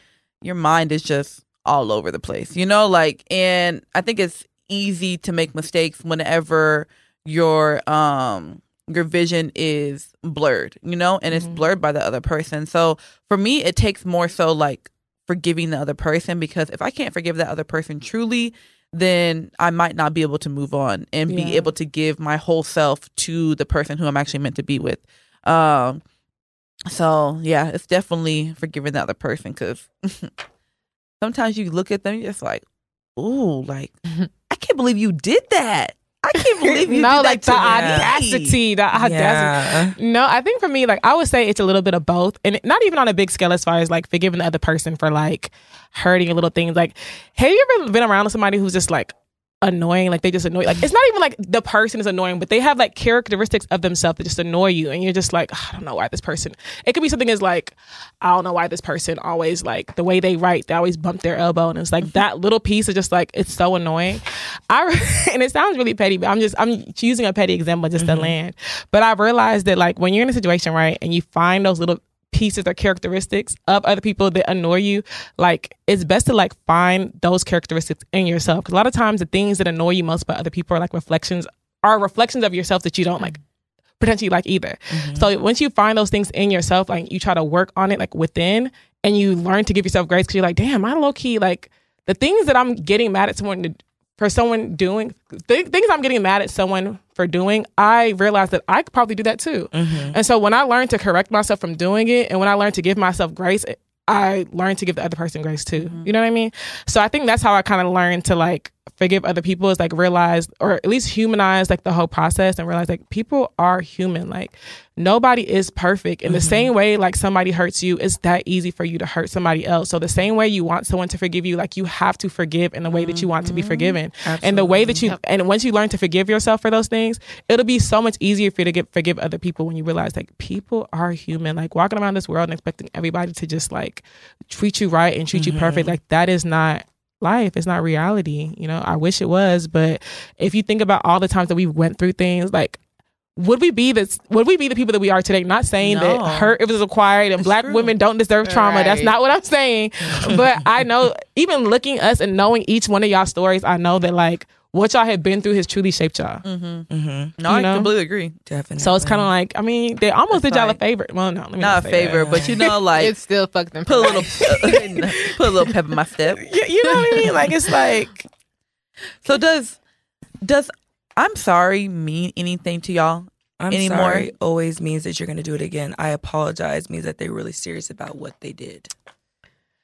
your mind is just all over the place. You know, like, and I think it's easy to make mistakes whenever your um your vision is blurred. You know, and it's Mhm. blurred by the other person. So for me, it takes more so like forgiving the other person because if I can't forgive that other person truly, then I might not be able to move on and be able to give my whole self to the person who I'm actually meant to be with. Um, so yeah, it's definitely forgiving the other person because sometimes you look at them, you're just like, ooh, like I can't believe you did that. I can't believe you no, did like that the to me." audacity, the audacity. Yeah. No, I think for me, like I would say it's a little bit of both, and not even on a big scale as far as like forgiving the other person for like hurting little things. Like, have you ever been around somebody who's just like annoying? Like they just annoy. Like it's not even like the person is annoying, but they have like characteristics of themselves that just annoy you, and you're just like, I don't know why this person. It could be something as like, I don't know why this person always like the way they write, they always bump their elbow, and it's like mm-hmm. that little piece is just like it's so annoying. I and it sounds really petty, but I'm just I'm using a petty example just to mm-hmm. land. But I realized that like when you're in a situation, right, and you find those little pieces or characteristics of other people that annoy you, like it's best to like find those characteristics in yourself. Because a lot of times the things that annoy you most about other people are like reflections are reflections of yourself that you don't like potentially like either. Mm-hmm. So once you find those things in yourself, like you try to work on it like within and you learn to give yourself grace because you're like, damn, I low key like the things that I'm getting mad at someone to, for someone doing th- things I'm getting mad at someone for doing, I realize that I could probably do that too. Mm-hmm. And so when I learned to correct myself from doing it and when I learned to give myself grace, I learned to give the other person grace too. Mm-hmm. You know what I mean? So I think that's how I kind of learned to like forgive other people is like realize or at least humanize like the whole process and realize like people are human. Like nobody is perfect. In the mm-hmm. same way like somebody hurts you, it's that easy for you to hurt somebody else. So the same way you want someone to forgive you, like you have to forgive in the way that you want to be mm-hmm. forgiven. And the way that you and once you learn to forgive yourself for those things, it'll be so much easier for you to get forgive other people when you realize like people are human. Like walking around this world and expecting everybody to just like treat you right and treat you perfect, mm-hmm. like that is not life. It's not reality. You know, I wish it was, but if you think about all the times that we went through things, like would we be this would we be the people that we are today not saying No. that hurt it was acquired and It's black true. women don't deserve trauma that's not what i'm saying but i know even looking us and knowing each one of y'all stories i know that like what y'all have been through has truly shaped y'all Mm-hmm. Mm-hmm. No, You I know? completely agree. Definitely. so it's kind of like i mean they almost That's did y'all a favor well no let me Not not, a favor, that. but you know, like it's still fucked them. put a little put a little pep in my step. you, you know what i mean like it's like So does does I'm sorry mean anything to y'all? I'm anymore. sorry always means that you're going to do it again. I apologize means that they're really serious about what they did.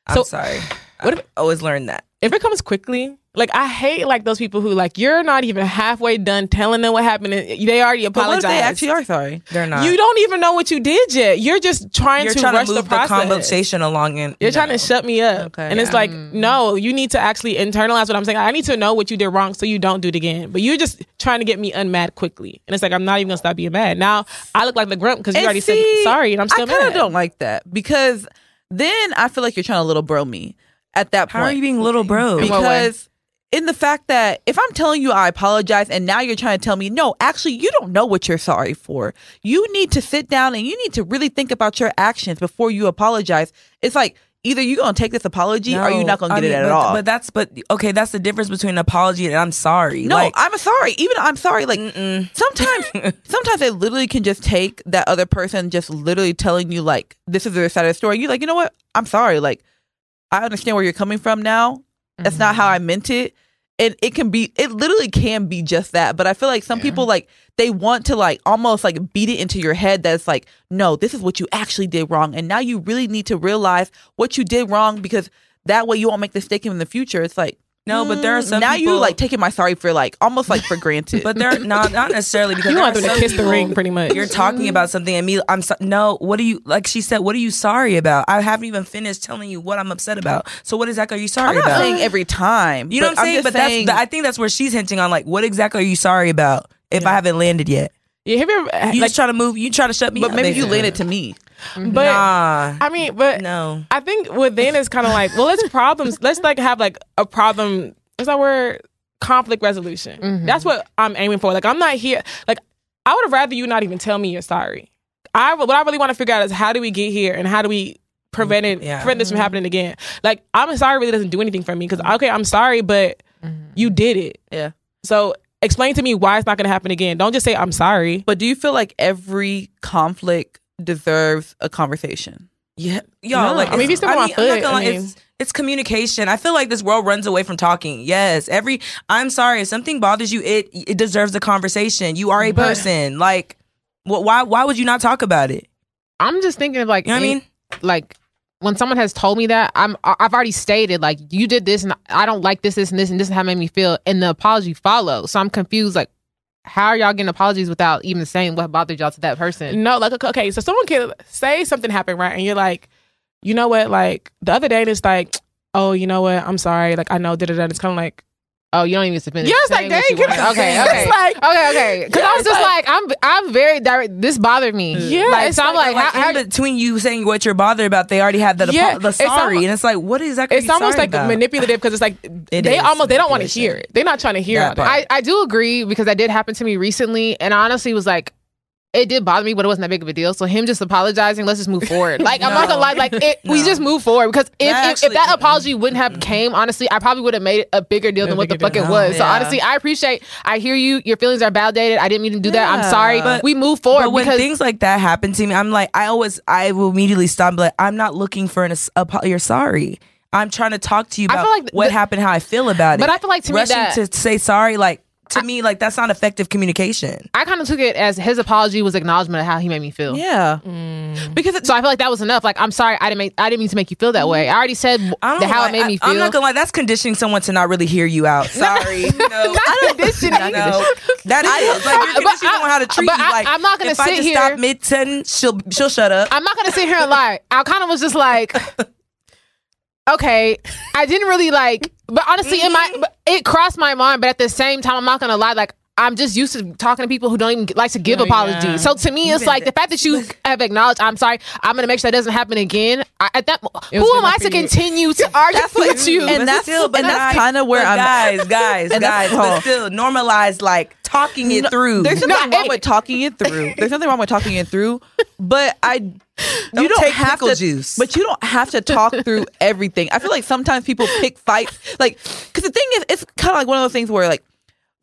I'm So- sorry. What I've always learned that. if it comes quickly like i hate like those people who like you're not even halfway done telling them what happened and they already But what if apologize they actually are sorry? They're not. you don't even know what you did yet you're just trying You're to trying rush to the the, conversation along and You're trying to shut me up. Okay. and it's Yeah. like, no, you need to actually internalize what I'm saying. I need to know what you did wrong so you don't do it again. But you're just trying to get me unmad quickly. And it's like, I'm not even going to stop being mad. Now, I look like the grump because you And already see, said sorry and I'm still mad. I kind mad. of don't like that because then I feel like you're trying to little bro me at that How point. are you being little bro? because in the fact that if I'm telling you I apologize and now you're trying to tell me no, actually you don't know what you're sorry for. You need to sit down and you need to really think about your actions before you apologize. It's like either you're gonna take this apology or you're not gonna I get it at but, all. But that's but okay. That's the difference between an apology and I'm sorry. no, like, I'm sorry. Even I'm sorry. Like mm-mm. sometimes, sometimes I literally can just take that other person just literally telling you like this is their side of the story. You're like, you know what? I'm sorry. Like I understand where you're coming from now. That's not how mm-hmm. I meant it. And it can be, it literally can be just that. But I feel like some people like they want to like almost like beat it into your head that's like, no, this is what you actually did wrong. And now you really need to realize what you did wrong because that way you won't make the mistake in the future. It's like, no, but there are mm, some now people, you like taking my sorry for like almost like for granted. But they're not not necessarily because You there want are them to some kiss the ring pretty much. You're talking about something and me. I'm so, no. What are you like? She said. What are you sorry about? I haven't even finished telling you what I'm upset about. So what exactly are you sorry I'm not about? saying every time. you know but what I'm saying? just But saying, that's. I think that's where she's hinting on. Like, what exactly are you sorry about? If I haven't landed yet, yeah, have you ever, you like, just try to move. You try to shut me. but up, maybe you basically. landed to me. But nah. I mean, but no. I think with then it's kind of like, well, let's problems. Let's like have like a problem. Is that word? Conflict resolution. Mhm. That's what I'm aiming for. Like I'm not here. Like I would have rather you not even tell me you're sorry. I what I really want to figure out is how do we get here and how do we prevent it, Yeah. prevent this from happening again. Like I'm sorry really doesn't do anything for me because okay, I'm sorry, but you did it. Yeah. So explain to me why it's not going to happen again. Don't just say I'm sorry. But do you feel like every conflict deserves a conversation? Yeah, y'all. No. Like, I mean, if you it's- on my I'm not foot, gonna I mean- it's it's communication. I feel like this world runs away from talking. Yes, every. I'm sorry if something bothers you. It it deserves a conversation. You are a But- person. Like, wh- why why would you not talk about it? I'm just thinking of like, You know what I mean? like when someone has told me that I'm I- I've already stated like you did this and I don't like this this and this and this is how it made me feel and the apology follows. So I'm confused like how are y'all getting apologies without even saying what bothered y'all to that person? No, like okay, so someone can say something happened, right? And you're like, you know what? Like the other day, it's like, oh, you know what? I'm sorry. Like I know, da da da. It's kind of like, Oh, you don't even finish. Yeah, it's like, saying what dang, you give want. me- okay, it's okay, like- okay, okay. Because Yeah, I was just like- like, I'm, I'm very direct. This bothered me. Yeah, like, it's so I'm like- like, Like, how, how, between you saying what you're bothered about, they already have that Yeah, the it's sorry, almo- and it's like, what exactly? it's are you almost sorry like about? manipulative because it's like It they almost they don't want to hear it. They're not trying to hear That all part. I, I do agree because that did happen to me recently, and I honestly was like, it did bother me, but it wasn't that big of a deal. So him just apologizing, let's just move forward. Like I'm not gonna lie, like it, we just move forward because if That if, if that apology wouldn't have came, honestly, I probably would have made it a bigger deal than A what the bigger fuck it deal. was. So honestly, I appreciate. I hear you. Your feelings are validated. I didn't mean to do that. I'm sorry, But- but we move forward But when because things like that happen to me, I'm like, I always, I will immediately stop. And be like, I'm not looking for an. apo- You're sorry. I'm trying to talk to you about like what the- happened, how I feel about it. But I feel like to me that- to say sorry, like to me, like that's not effective communication. I kind of took it as his apology was acknowledgement of how he made me feel. Yeah, Mm. because it's So I feel like that was enough. Like I'm sorry, I didn't make, I didn't mean to make you feel that way. I already said I the, how why- it made me feel. I'm not gonna lie. That's conditioning someone to not really hear you out. Sorry, no, Not conditioning. I know that is like you're But conditioning someone how to treat but you. Like I'm not gonna if I sit just here- stop mid sentence, she'll she'll shut up. I'm not gonna sit here and lie. I kind of was just like, okay, I didn't really like, but honestly, in my, mm-hmm. but it crossed my mind. But at the same time, I'm not gonna lie. Like, I'm just used to talking to people who don't even like to give Oh, apologies. yeah. So to me, it's like the fact that you have acknowledged, I'm sorry, I'm gonna make sure that doesn't happen again. I, at that, who am I to you. continue to argue with you? and But that's still, but and that's kind of where I'm guys, guys, And guys. But oh. still, normalize like talking it through. There's No, nothing wrong hey. with talking it through. There's nothing wrong with talking it through, but I you Don't don't take have to. juice. But you don't have to talk through everything. I feel like sometimes people pick fights, like because the thing is, it's kind of like one of those things where like,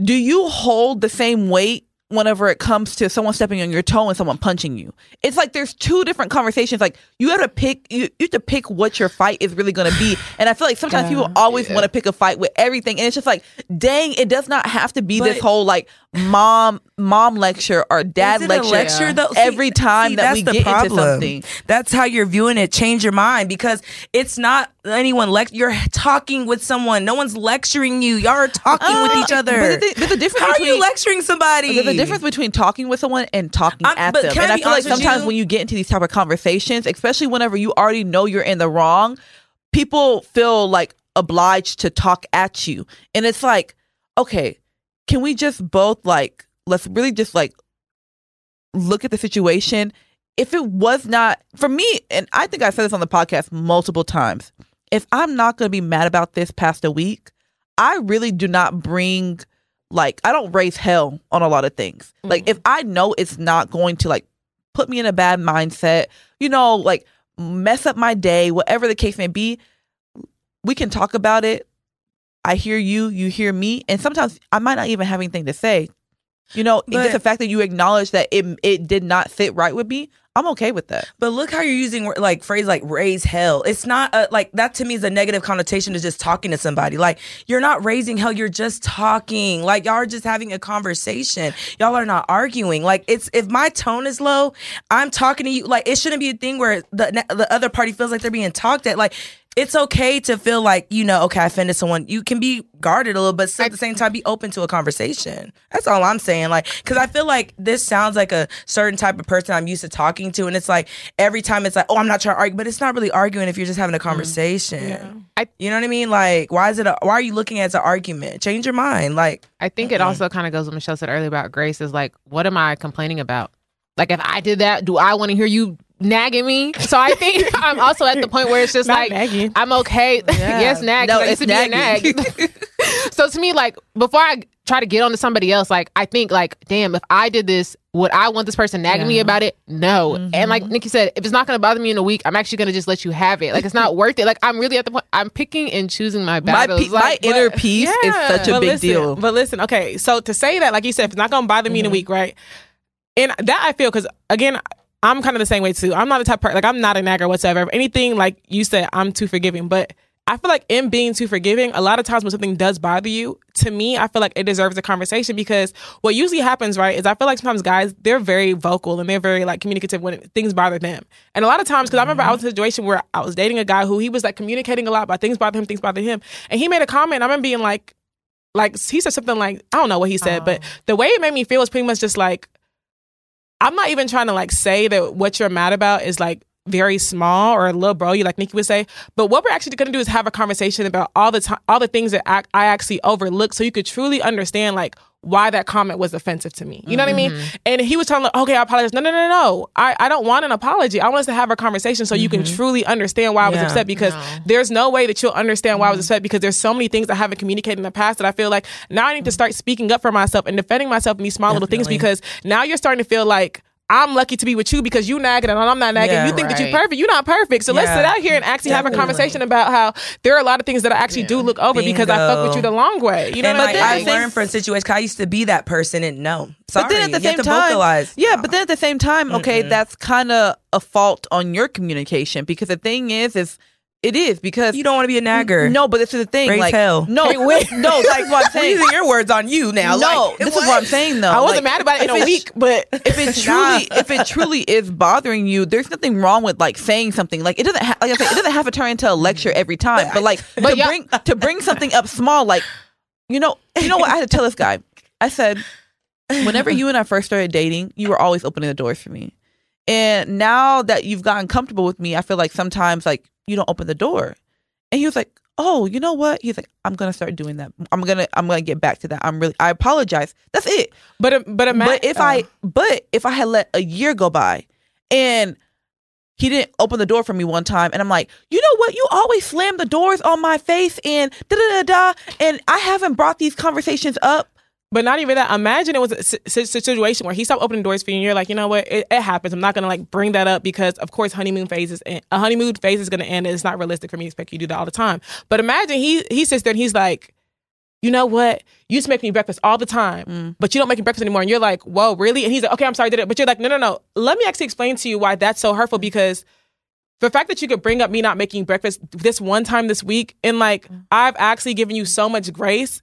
do you hold the same weight? Whenever it comes to someone stepping on your toe and someone punching you, it's like there's two different conversations. Like you have to pick, you, you have to pick what your fight is really going to be. And I feel like sometimes people always want to pick a fight with everything, and it's just like, dang, it does not have to be this whole like mom mom lecture or dad Is it a lecture, lecture though? See, every time see, that we get problem. into something. That's how you're viewing it. Change your mind because it's not anyone lect. You're talking with someone. No one's lecturing you. Y'all are talking with Uh, each other. But the- there's a difference how are between you lecturing somebody? the, a difference between talking with someone and talking I'm- at but them. I And I be feel like sometimes you? when you get into these type of conversations, especially whenever you already know you're in the wrong, people feel like obliged to talk at you. And it's like, okay, can we just both like let's really just like look at the situation. If it was not for me, and I think I said this on the podcast multiple times, if I'm not going to be mad about this past a week, I really do not bring like I don't raise hell on a lot of things. Like if mm. I know it's not going to like put me in a bad mindset, you know, like mess up my day, whatever the case may be, we can talk about it. I hear you, you hear me, and sometimes I might not even have anything to say. You know, But- just the fact that you acknowledge that it it did not sit right with me, I'm okay with that. But look how you're using like phrase like raise hell. It's not a, like that to me is a negative connotation to just talking to somebody. Like you're not raising hell. You're just talking. Like y'all are just having a conversation. Y'all are not arguing. Like it's if my tone is low, I'm talking to you. Like it shouldn't be a thing where the the other party feels like they're being talked at. Like it's okay to feel like you know okay I offended someone. You can be guarded a little, but at the same time be open to a conversation. That's all I'm saying. Like because I feel like this sounds like a certain type of person I'm used to talking to, and it's like every time it's like oh I'm not trying to argue, but it's not really arguing if you're just having a mm. conversation. I- you know what I mean? Like why is it? A, why are you looking at it as an argument? Change your mind. Like I think it also kind of goes what Michelle said earlier about grace is like, what am I complaining about? Like, if I did that, do I want to hear you nagging me? So I think I'm also at the point where it's just Not like, nagging. I'm okay. yes, nag. No, No, it's to be a nagging. nag. so to me, like, before I try to get on to somebody else, like, I think, like, damn, if I did this, would I want this person nagging me about it? No. And like mm-hmm. Nikki said, if it's not going to bother me in a week, I'm actually going to just let you have it. Like, it's not worth it. Like, I'm really at the point, I'm picking and choosing my My battles. pe- my like, inner but- peace is such a but big listen, deal. But listen, okay, so to say that, like you said, if it's not gonna bother me in a mm-hmm. week, right? And that I feel because again, I'm kind of the same way too. I'm not the type of person like I'm not a nagger whatsoever. If anything, like you said, I'm too forgiving. But I feel like in being too forgiving, a lot of times when something does bother you, to me, I feel like it deserves a conversation because what usually happens, right, is I feel like sometimes guys they're very vocal and they're very like communicative when things bother them. And a lot of times, because I remember I was in a situation where I was dating a guy who he was like communicating a lot about things bother him, things bother him, and he made a comment. I remember being like, like he said something like I don't know what he said, but oh. the way it made me feel was pretty much just like I'm not even trying to like say that what you're mad about is like very small or a little bro you like Nikki would say, but what we're actually going to do is have a conversation about all the time, all the things that I, I actually overlooked, so you could truly understand like why that comment was offensive to me. You know what I mean? Mm-hmm. And he was telling like, okay, I apologize. No, no, no, no. I, I don't want an apology. I want us to have a conversation so you can mm-hmm. truly understand why I was Yeah. upset because No. there's no way that you'll understand why I was mm-hmm. upset because there's so many things I haven't communicated in the past that I feel like now I need to start speaking up for myself and defending myself in these small little things because now you're starting to feel like I'm lucky to be with you because you nagging and I'm not nagging. Yeah, you think that you're perfect. You're not perfect. So let's sit out here and actually have a conversation about how there are a lot of things that I actually do look over because I fuck with you the long way. You know and what like I then I mean? I think- learned from situations. 'cause I used to be that person, and no, sorry, But then at the you same have to time, vocalize. yeah. But then at the same time, okay, that's kind of a fault on your communication because the thing is, is it is because you don't want to be a nagger. No, but this is the thing. Raise like hell. no, no, like what I'm saying. using your words on you now. no, like, this is what I'm saying though. I wasn't Like, mad about it in a it's- week, but If it truly, if it truly is bothering you, there's nothing wrong with like saying something. Like it doesn't, ha- like I said, it doesn't have to turn into a lecture every time. But like to yeah- bring to bring something up small, like you know, you know what I had to tell this guy. I said, whenever you and I first started dating, you were always opening the doors for me. And now that you've gotten comfortable with me, I feel like sometimes like you don't open the door. And he was like, oh, you know what? He's like, I'm gonna start doing that. I'm gonna I'm gonna get back to that. I'm really I apologize. That's it. But uh, but ima- but if I but if I had let a year go by and he didn't open the door for me one time and I'm like, you know what? You always slam the doors on my face and da da da da and I haven't brought these conversations up. But not even that. Imagine it was a si- si- situation where he stopped opening doors for you, and you're like, you know what? It, it happens. I'm not gonna like bring that up because, of course, honeymoon phases. A honeymoon phase is gonna end. And it's not realistic for me to expect you to do that all the time. But imagine he he sits there and he's like, you know what? You used to make me breakfast all the time, Mm. but you don't make me breakfast anymore. And you're like, whoa, really? And he's like, okay, I'm sorry, I did it. But you're like, no, no, no. Let me actually explain to you why that's so hurtful because the fact that you could bring up me not making breakfast this one time this week and like Mm. I've actually given you so much grace.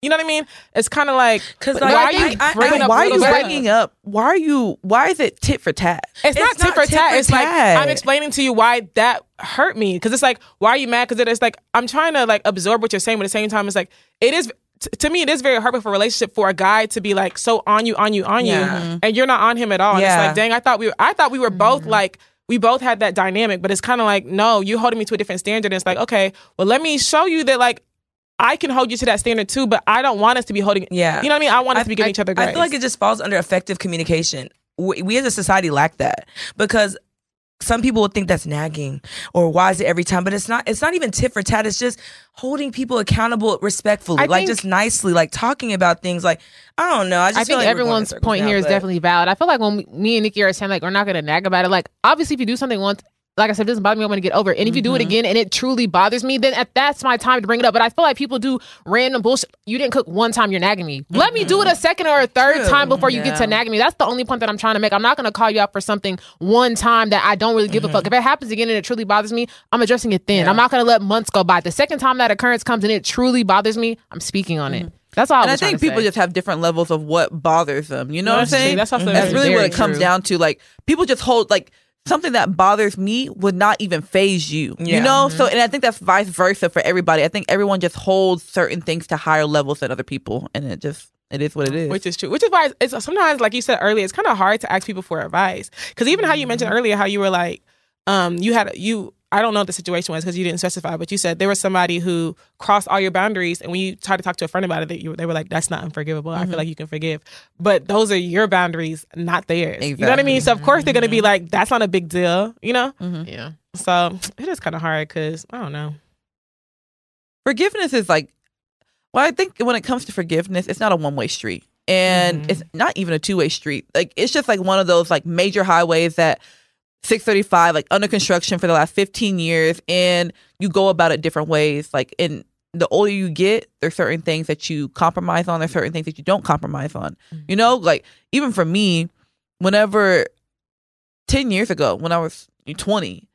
You know what I mean? It's kind of like 'Cause, why like, are I- you I- I- bringing up why are you stuff? bringing up? Why are you? Why is it tit for tat? It's, not It's tit for tit tat. for It's like. I'm explaining to you why that hurt me because it's like why are you mad? Because it's like I'm trying to like absorb what you're saying, but at the same time, it's like it is. t- To me, it is very hurtful for a relationship for a guy to be like so on you, on you, on Yeah. you, and you're not on him at all. And it's like, dang, I thought we, were, I thought we were both mm-hmm. like, we both had that dynamic, but it's kind of like, no, you're holding me to a different standard. And it's like, okay, well, let me show you that like I can hold you to that standard too, but I don't want us to be holding. Yeah. you know what I mean. I want us to be giving each other grace. I feel like it just falls under effective communication. We, we as a society lack that because some people would think that's nagging or why is it every time, but it's not. It's not even tit for tat. It's just holding people accountable respectfully, I like think- just nicely, like talking about things. Like I don't know. I just I feel think like we're going in everyone's point now, here is but- definitely valid. I feel like when we, me and Nikki are saying like we're not gonna nag about it, like obviously if you do something once, like I said, it doesn't bother me, I'm gonna get over it. And if you do it mm-hmm. again and it truly bothers me, then at, that's my time to bring it up. But I feel like people do random bullshit. You didn't cook one time, you're nagging me. Let me do it a second or a third True. time before you get to Yeah. nagging me. That's the only point that I'm trying to make. I'm not gonna call you out for something one time that I don't really give a fuck. Mm-hmm. If it happens again and it truly bothers me, I'm addressing it then. Yeah. I'm not gonna let months go by. The second time that occurrence comes and it truly bothers me, I'm speaking on it. Mm-hmm. That's all. and I I think to people say. just have different levels of what bothers them. You know what I'm saying? That's also That's really what it comes true. down to. Like people just hold like something that bothers me would not even phase you. Yeah. You know? So and I think that's vice versa for everybody. I think everyone just holds certain things to higher levels than other people. And it just it is what it is. Which is true. Which is why it's sometimes, like you said earlier, it's kind of hard to ask people for advice. Because even how you mentioned earlier, how you were like, um, you had you. I don't know what the situation was because you didn't specify, but you said there was somebody who crossed all your boundaries, and when you tried to talk to a friend about it, that you, they were like, "That's not unforgivable. I feel like you can forgive." But those are your boundaries, not theirs. You know what I mean? So of course they're gonna be like, "That's not a big deal," you know. yeah. So it is kind of hard because I don't know. forgiveness is like well i think when it comes to forgiveness it's not a one-way street and Mhm. it's not even a two-way street like it's just like one of those like major highways that 635 like under construction for the last 15 years and you go about it different ways. Like in the older you get there's certain things that you compromise on there's certain things that you don't compromise on. Mm-hmm. You know like even for me whenever 10 years ago when i was 20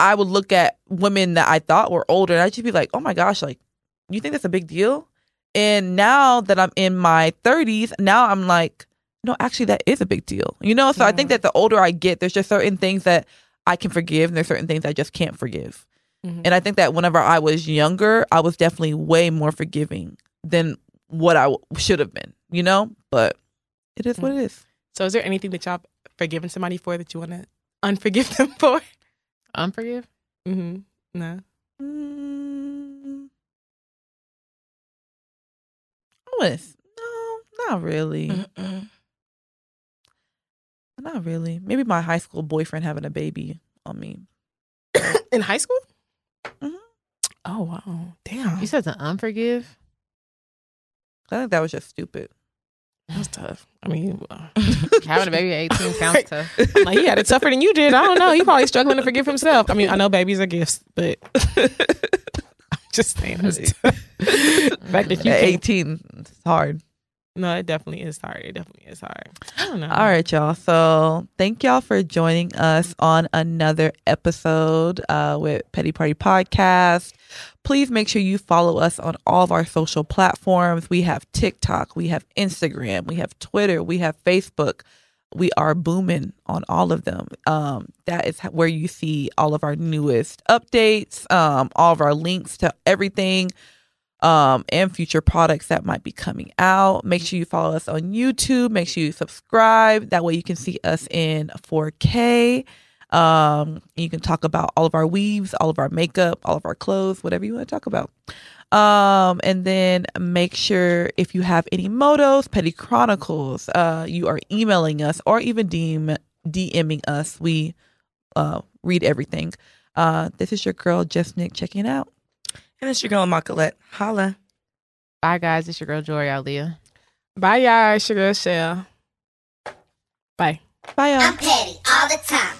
I would look at women that I thought were older and I'd just be like, oh my gosh, like, you think that's a big deal? And now that I'm in my 30s, now I'm like, no, actually, that is a big deal. You know? So I think that the older I get, there's just certain things that I can forgive and there's certain things I just can't forgive. Mhm. And I think that whenever I was younger, I was definitely way more forgiving than what I w- should have been, you know? But it is what it is. So is there anything that y'all forgiven somebody for that you want to unforgive them for? Unforgive. Mm-hmm. No. Mm. Honest. No, not really. Mm-mm. Not really. Maybe my high school boyfriend having a baby on me. In high school? Mhm. Oh wow, damn, You said to unforgive. I think that was just stupid. that's tough. I mean, uh, Having a baby at 18 sounds tough. like he had it tougher than you did. I don't know. He probably struggling to forgive himself. I mean, I know babies are gifts, but I'm just saying. That's tough. The fact that you At can't- 18, it's hard. No, it definitely is hard. It definitely is hard. I don't know. All right, y'all. So thank y'all for joining us on another episode uh, with Petty Party Podcast. Please make sure you follow us on all of our social platforms. We have TikTok, we have Instagram, we have Twitter, we have Facebook. We are booming on all of them. Um, that is where you see all of our newest updates, um, all of our links to everything um, and future products that might be coming out. Make sure you follow us on YouTube. Make sure you subscribe. That way you can see us in 4K. Um, you can talk about all of our weaves, all of our makeup, all of our clothes, whatever you want to talk about. Um, and then make sure if you have any motos, petty chronicles, uh, you are emailing us or even DM, DMing us. We uh, read everything. Uh, this is your girl, Jess Nick, checking out. And it's your girl, Macolette. Holla. Bye, guys. It's your girl, Jori Aliah. Bye, y'all. It's your girl, Shell. Bye. Bye, y'all. I'm petty all the time.